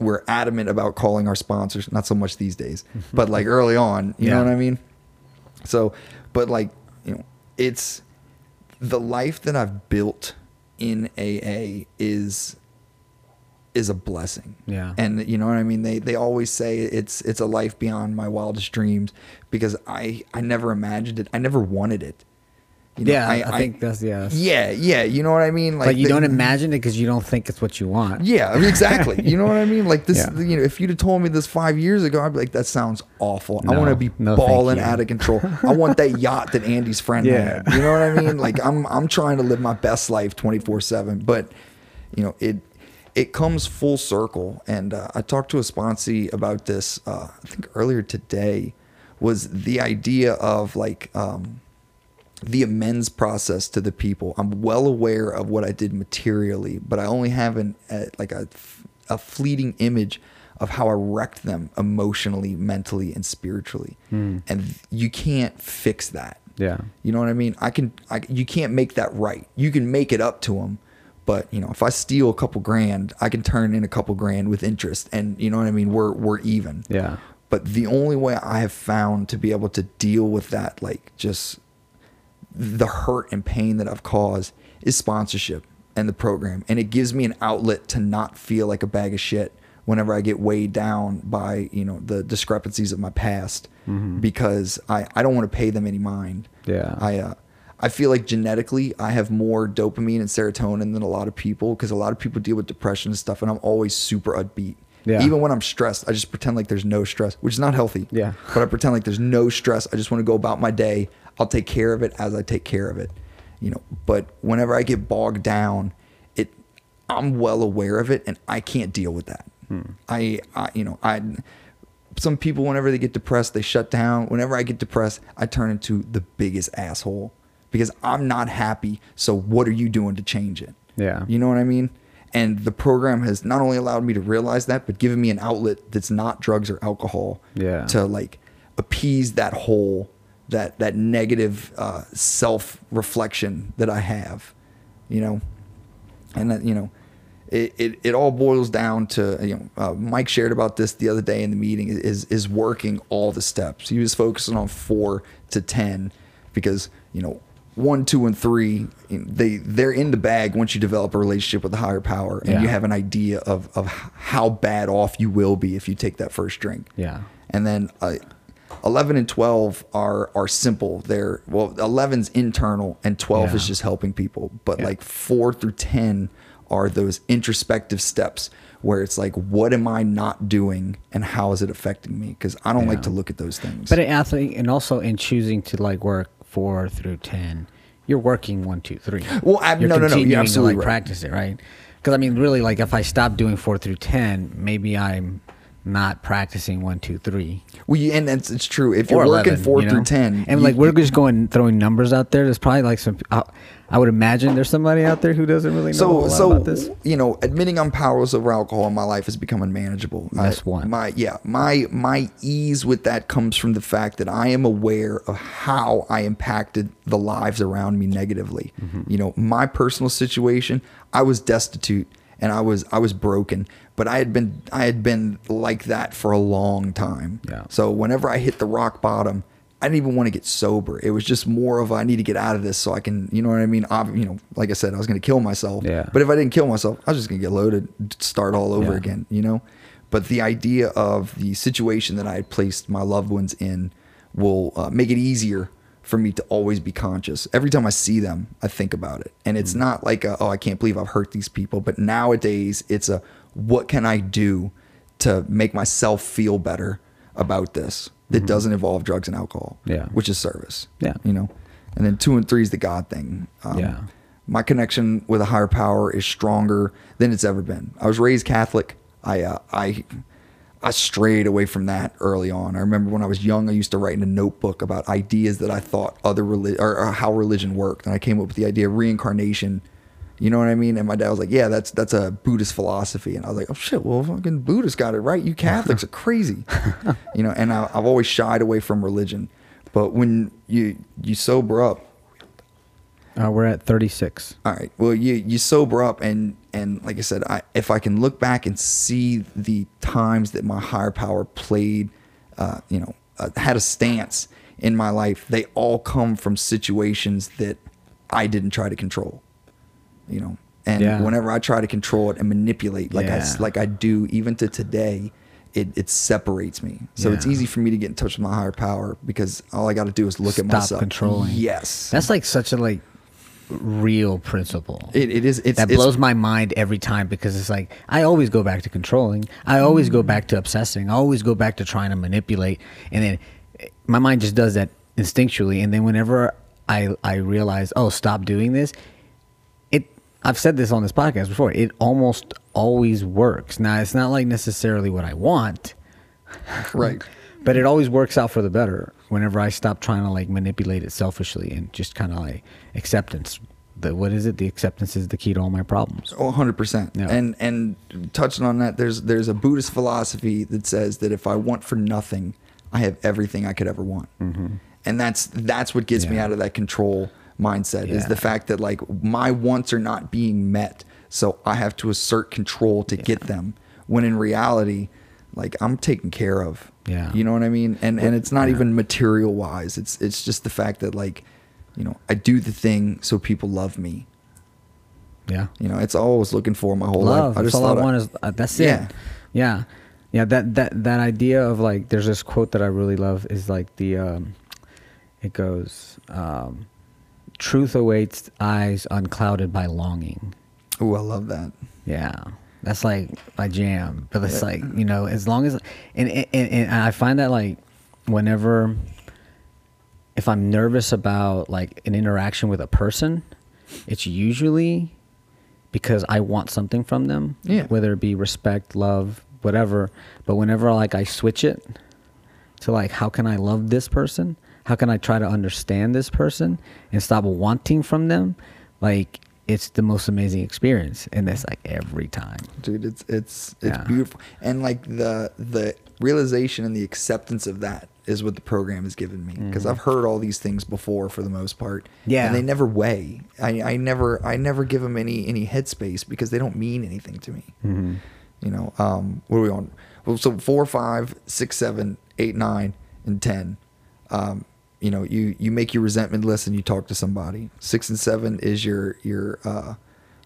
we're adamant about calling our sponsors not so much these days but like early on you know what i mean? So but like you know it's the life that i've built in aa is is a blessing. Yeah. and you know what i mean? They they always say it's it's a life beyond my wildest dreams because i i never imagined it. I never wanted it. You know, yeah, I, think that's yeah. yeah yeah. You know what i mean? Like, you the- don't imagine it because you don't think it's what you want. yeah exactly. You know what i mean? Like this Yeah. you know if you'd have told me this five years ago i'd be like that sounds awful. I want to be no, balling out of control. I want that yacht that andy's friend Yeah. had. You know what i mean? Like i'm i'm trying to live my best life 24 7 but you know it it comes full circle and uh, i talked to a sponsee about this uh, i think earlier today was the idea of like um, the amends process to the people i'm well aware of what i did materially but i only have an uh, like a, a fleeting image of how i wrecked them emotionally mentally and spiritually and you can't fix that Yeah. you know what I mean? I can, I, you can't make that right. You can make it up to them, but you know, if I steal a couple grand, I can turn in a couple grand with interest, and you know what I mean. We're we're even. Yeah. But the only way I have found to be able to deal with that, like just the hurt and pain that I've caused, is sponsorship and the program, and it gives me an outlet to not feel like a bag of shit whenever I get weighed down by you know the discrepancies of my past, because I I don't want to pay them any mind. Yeah. I uh, I feel like genetically I have more dopamine and serotonin than a lot of people because a lot of people deal with depression and stuff, and I'm always super upbeat. Yeah. Even when I'm stressed, I just pretend like there's no stress, which is not healthy. Yeah. But I pretend like there's no stress. I just want to go about my day. I'll take care of it as I take care of it. You know, but whenever I get bogged down, it I'm well aware of it and I can't deal with that. Hmm. I, I you know, I some people whenever they get depressed, they shut down. Whenever I get depressed, I turn into the biggest asshole because I'm not happy. So what are you doing to change it? Yeah. You know what I mean? And the program has not only allowed me to realize that, but given me an outlet that's not drugs or alcohol. Yeah. To like appease that hole, that that negative uh, self reflection that I have, you know, and that you know, it, it, it all boils down to you know uh, Mike shared about this the other day in the meeting is is working all the steps. He was focusing on four to ten because you know one, two, and three, they they're in the bag once you develop a relationship with a higher power and Yeah. you have an idea of of how bad off you will be if you take that first drink. Yeah. And then uh, 11 and 12 are are simple. They're well 11's internal and 12 is just helping people. But Yeah. like 4 through 10 are those introspective steps where it's like what am I not doing and how is it affecting me? Cuz I don't like to look at those things. But I think, and also in choosing to like work four through ten, you're working one, two, three. Well, I- you're no, no, no, you're absolutely to like right. practice it, right? Because I mean, really, like if I stop doing four through ten, maybe I'm not practicing one, two, three. We and it's, it's true. If you're or working 11, four you through ten, and you- like we're just going throwing numbers out there. There's probably like some. I, I would imagine there's somebody out there who doesn't really know a so lot so about this. you know admitting i'm powerless over alcohol in my life is becoming manageable That's I- one. my yeah my my ease with that comes from the fact that i am aware of how i impacted the lives around me negatively Mm-hmm. you know my personal situation i was destitute and i was i was broken but i had been i had been like that for a long time Yeah. so whenever i hit the rock bottom I didn't even want to get sober. It was just more of I need to get out of this so I can, you know what I mean? Ob- you know, like I said, I was going to kill myself. Yeah. But if I didn't kill myself, I was just going to get loaded, start all over Yeah. again, you know? But the idea of the situation that I had placed my loved ones in will uh, make it easier for me to always be conscious. Every time I see them, I think about it. And Mm. it's not like, a, oh, I can't believe I've hurt these people. But nowadays, it's a what can I do to make myself feel better about this that doesn't involve drugs and alcohol? Mm-hmm. Yeah. Which is service. Yeah. You know? And then two and three is the God thing. Um, Yeah. My connection with a higher power is stronger than it's ever been. I was raised Catholic. I, uh, I, I strayed away from that early on. I remember when I was young, I used to write in a notebook about ideas that I thought other reli- or, or how religion worked, and I came up with the idea of reincarnation. You know what I mean? And my dad was like, "Yeah, that's that's a Buddhist philosophy," and I was like, "Oh shit, well, fucking Buddhists got it right. You Catholics are crazy." you know, and I, I've always shied away from religion, but when you you sober up, Uh, we're at 36. all right. Well, you you sober up and and like I said, I if I can look back and see the times that my higher power played, uh, you know, uh, had a stance in my life, they all come from situations that I didn't try to control. You know, and Yeah. whenever I try to control it and manipulate, like I Yeah. like I do even to today. It, it separates me, so it's easy for me to get in touch with my higher power because all I got to do is look at myself. Stop controlling. Yes, That's like such a like real principle. it, it is. It's that it's- blows my mind every time because it's like I always go back to controlling. I always go back to obsessing. I always go back to trying to manipulate, and then my mind just does that instinctually. And then whenever I I realize, oh, stop doing this. I've said this on this podcast before. It almost always works. Now it's not like necessarily what I want, right. but it always works out for the better whenever I stop trying to like manipulate it selfishly and just kind of like acceptance. The what is it? The acceptance is the key to all my problems. Oh, 100%. Yeah. And and touching on that, there's there's a Buddhist philosophy that says that if I want for nothing, I have everything I could ever want. And that's that's what gets me Mm-hmm. Out of that control mindset is the fact that like my wants are not being met, so I have to assert control to get them. When in reality, like I'm taken care of. Yeah. You know what I mean? And and it's not Yeah. even material wise. It's it's just the fact that like, you know, I do the thing so people love me. Yeah. You know, it's all I was looking for my whole love. life. I That's just all I want is uh, that's Yeah. it. Yeah, yeah. That that that idea of like, there's this quote that I really love is like the, um, it goes, um, truth awaits eyes unclouded by longing. Oh, I love that. Yeah, that's like my jam. But it's like you know, as long as and and, and I find that like whenever if I'm nervous about like an interaction with a person, it's usually because I want something from them. Yeah. Whether it be respect, love, whatever. But whenever like I switch it to like how can I love this person? How can I try to understand this person and stop wanting from them? Like it's the most amazing experience and that's like every time. dude it's it's it's Yeah. beautiful and like the the realization and the acceptance of that is what the program has given me because i've heard all these things before for the most part Mm-hmm. Yeah. and they never weigh i i never i never give them any any headspace because they don't mean anything to me Mm-hmm. you know um what are we on well so four five six seven eight nine and ten um you know you you make your resentment list and you talk to somebody. Six and seven is your your uh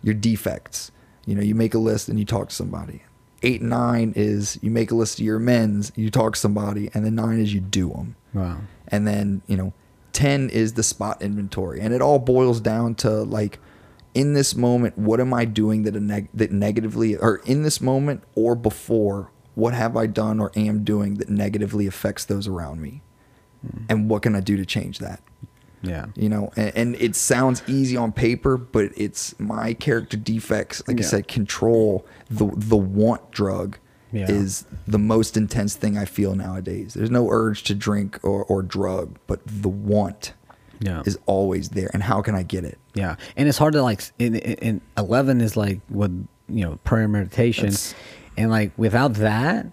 your defects. You know you make a list and you talk to somebody. Eight and nine is you make a list of your amends you talk to somebody and then nine is you do them Wow. and then you know 10 is the spot inventory. And it all boils down to like in this moment what am i doing that a neg- that negatively or in this moment or before what have i done or am doing that negatively affects those around me and what can i do to change that Yeah. you know and, and it sounds easy on paper but it's my character defects like i said control the the want drug Yeah. is the most intense thing I feel nowadays. There's no urge to drink or, or drug, but the want Yeah. is always there. And how can I get it? Yeah, and it's hard to like. In, in, in eleven is like what you know prayer meditation, That's- and like without that,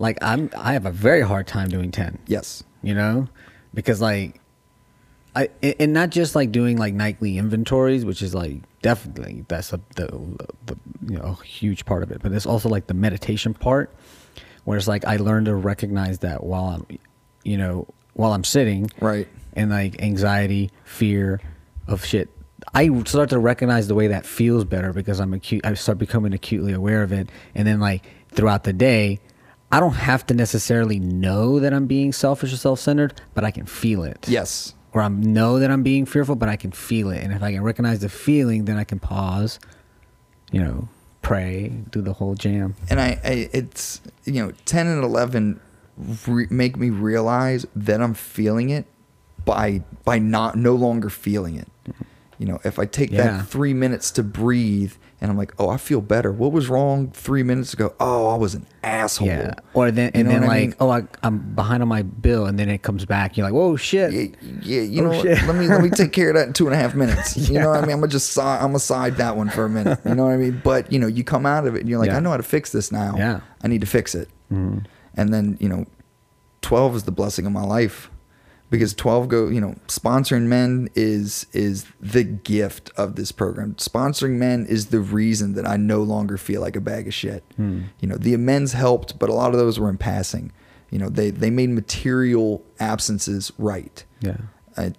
like I'm I have a very hard time doing ten. Yes. You know, because like, I and not just like doing like nightly inventories, which is like definitely that's a the, the you know a huge part of it, but it's also like the meditation part, where it's like I learned to recognize that while I'm, you know, while I'm sitting, Right. and like anxiety, fear of shit. I start to recognize the way that feels better because I'm acute. I start becoming acutely aware of it, and then like throughout the day, I don't have to necessarily know that I'm being selfish or self-centered, but I can feel it. Yes. Or I know that I'm being fearful, but I can feel it, and if I can recognize the feeling, then I can pause. You know, pray, do the whole jam. and I, I it's you know 10 and 11 re- make me realize that i'm feeling it by by not no longer feeling it mm-hmm. you know if i take Yeah. that three minutes to breathe and i'm like oh i feel better what was wrong three minutes ago oh i was an asshole Yeah. Or then You and then what I like, mean? oh, I, I'm behind on my bill, and then it comes back. You're like, whoa, shit. yeah, yeah, you Oh, know what? shit. Let me let me take care of that in two and a half minutes. You know what I mean? I'm gonna just side, I'm gonna side that one for a minute. You know what I mean? But you know, you come out of it and you're like, Yeah. I know how to fix this now. Yeah. I need to fix it. Mm-hmm. And then you know, 12 is the blessing of my life because 12 go you know sponsoring men is is the gift of this program sponsoring men is the reason that i no longer feel like a bag of shit Hmm. you know the amends helped but a lot of those were in passing you know they they made material absences right Yeah. I,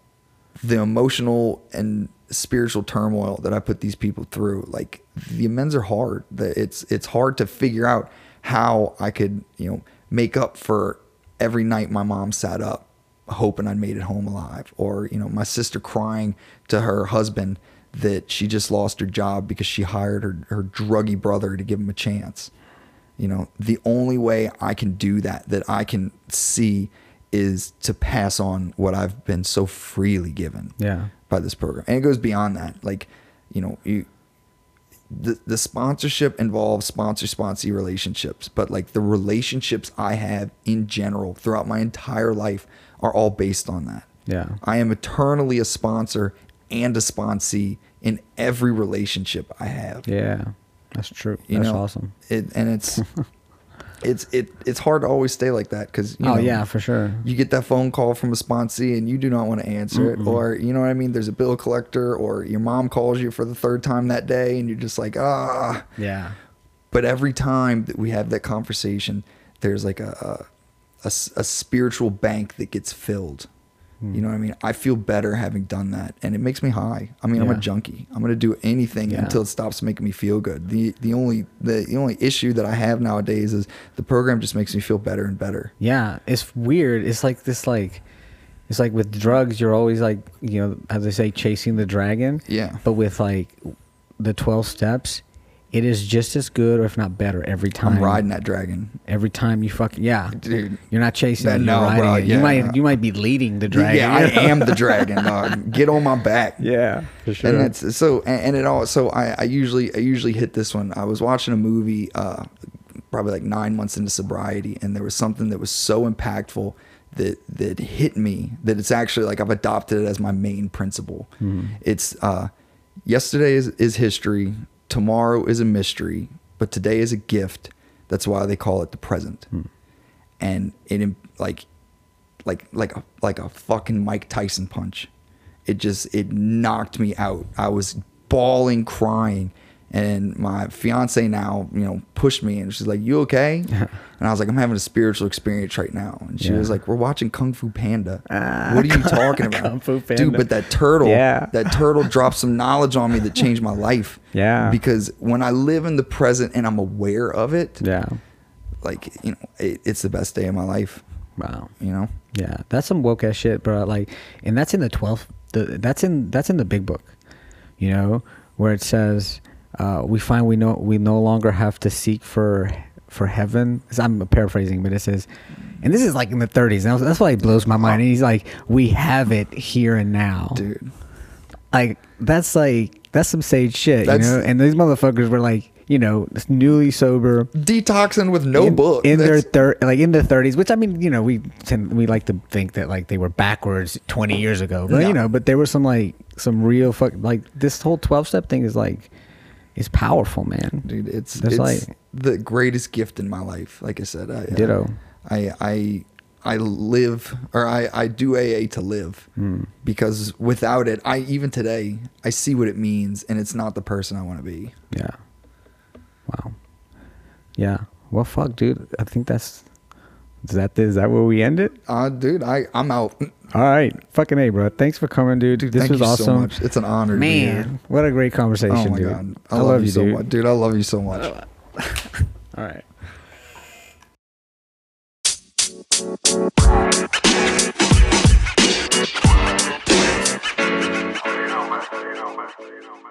the emotional and spiritual turmoil that I put these people through, like the amends are hard. The- It's it's hard to figure out how I could you know make up for every night my mom sat up hoping I'd made it home alive, or you know my sister crying to her husband that she just lost her job because she hired her her druggy brother to give him a chance. You know, the only way I can do that, that I can see, is to pass on what I've been so freely given Yeah. by this program. And it goes beyond that. Like, you know, you the the sponsorship involves sponsor sponsee relationships, but like the relationships I have in general throughout my entire life are all based on that. Yeah. I am eternally a sponsor and a sponsee in every relationship I have Yeah. That's true. you That's know awesome. it and it's it's it it's hard to always stay like that because Oh yeah, for sure. you get that phone call from a sponsee and you do not want to answer it or you know what i mean there's a bill collector or your mom calls you for the third time that day and you're just like ah Yeah. but every time that we have that conversation there's like a a, a spiritual bank that gets filled Hmm. you know what i mean i feel better having done that and it makes me high i mean i'm a junkie i'm going to do anything Yeah. until it stops making me feel good the the only the, the only issue that i have nowadays is the program just makes me feel better and better Yeah. It's weird. It's like this like it's like with drugs you're always like, you know, as they say, chasing the dragon. Yeah. But with like the twelve steps, it is just as good or if not better every time. i'm riding that dragon Every time you fucking yeah, Dude. You're not chasing That- it. You're no, riding bro, it. You yeah. might you might be leading the dragon. yeah i am the dragon dog. get on my back Yeah, for sure. and it's so and, and it all so I, I usually I usually hit this one. I was watching a movie uh probably like nine months into sobriety and there was something that was so impactful that that hit me that it's actually like I've adopted it as my main principle. It's uh yesterday is, is history, tomorrow is a mystery, but today is a gift. That's why they call it the present. Hmm. And it like like like a like a fucking Mike Tyson punch. It just it knocked me out. I was bawling, crying, and my fiance now, you know, pushed me and she's like, "You okay?" and I was like, "I'm having a spiritual experience right now." And she Yeah. was like, "We're watching Kung Fu Panda. Ah, what are you talking about, Kung Fu Panda. dude?" But that turtle, Yeah. that turtle dropped some knowledge on me that changed my life. Yeah. because when I live in the present and I'm aware of it, yeah. like you know, it, it's the best day of my life. Wow. You know. Yeah, that's some woke ass shit, bro. Like, and that's in the twelfth. The that's in that's in the big book, you know, where it says, uh, "We find we know we no longer have to seek for for heaven. I'm paraphrasing, but it says, and this is like in the 30s. And that's why it blows my mind. And he's like, "We have it here and now." dude. Like that's like that's some sage shit, That's- you know. And these motherfuckers were like, you know, newly sober. Detoxing with no in, book. in their That's- thir- like in the thirties, which I mean, you know, we tend we like to think that like they were backwards twenty years ago, but No. you know, but there was some like some real fuck like this whole twelve step thing is like is powerful, man. dude, it's That's it's like- the greatest gift in my life. Like I said, I, Ditto. I I I live or I I do AA to live Hmm. because without it, I even today I see what it means, and it's not the person I want to be. Yeah. Wow. Yeah. Well, fuck, dude. I think that's is that that where we end it? Uh, dude, I I'm out. All right, fucking a, bro. Thanks for coming, dude. dude this was awesome. So it's an honor, man. What a great conversation, oh my dude. God. I, I love, love, you, so dude. much, dude. I love you so much. All right. You know, man. You know, man.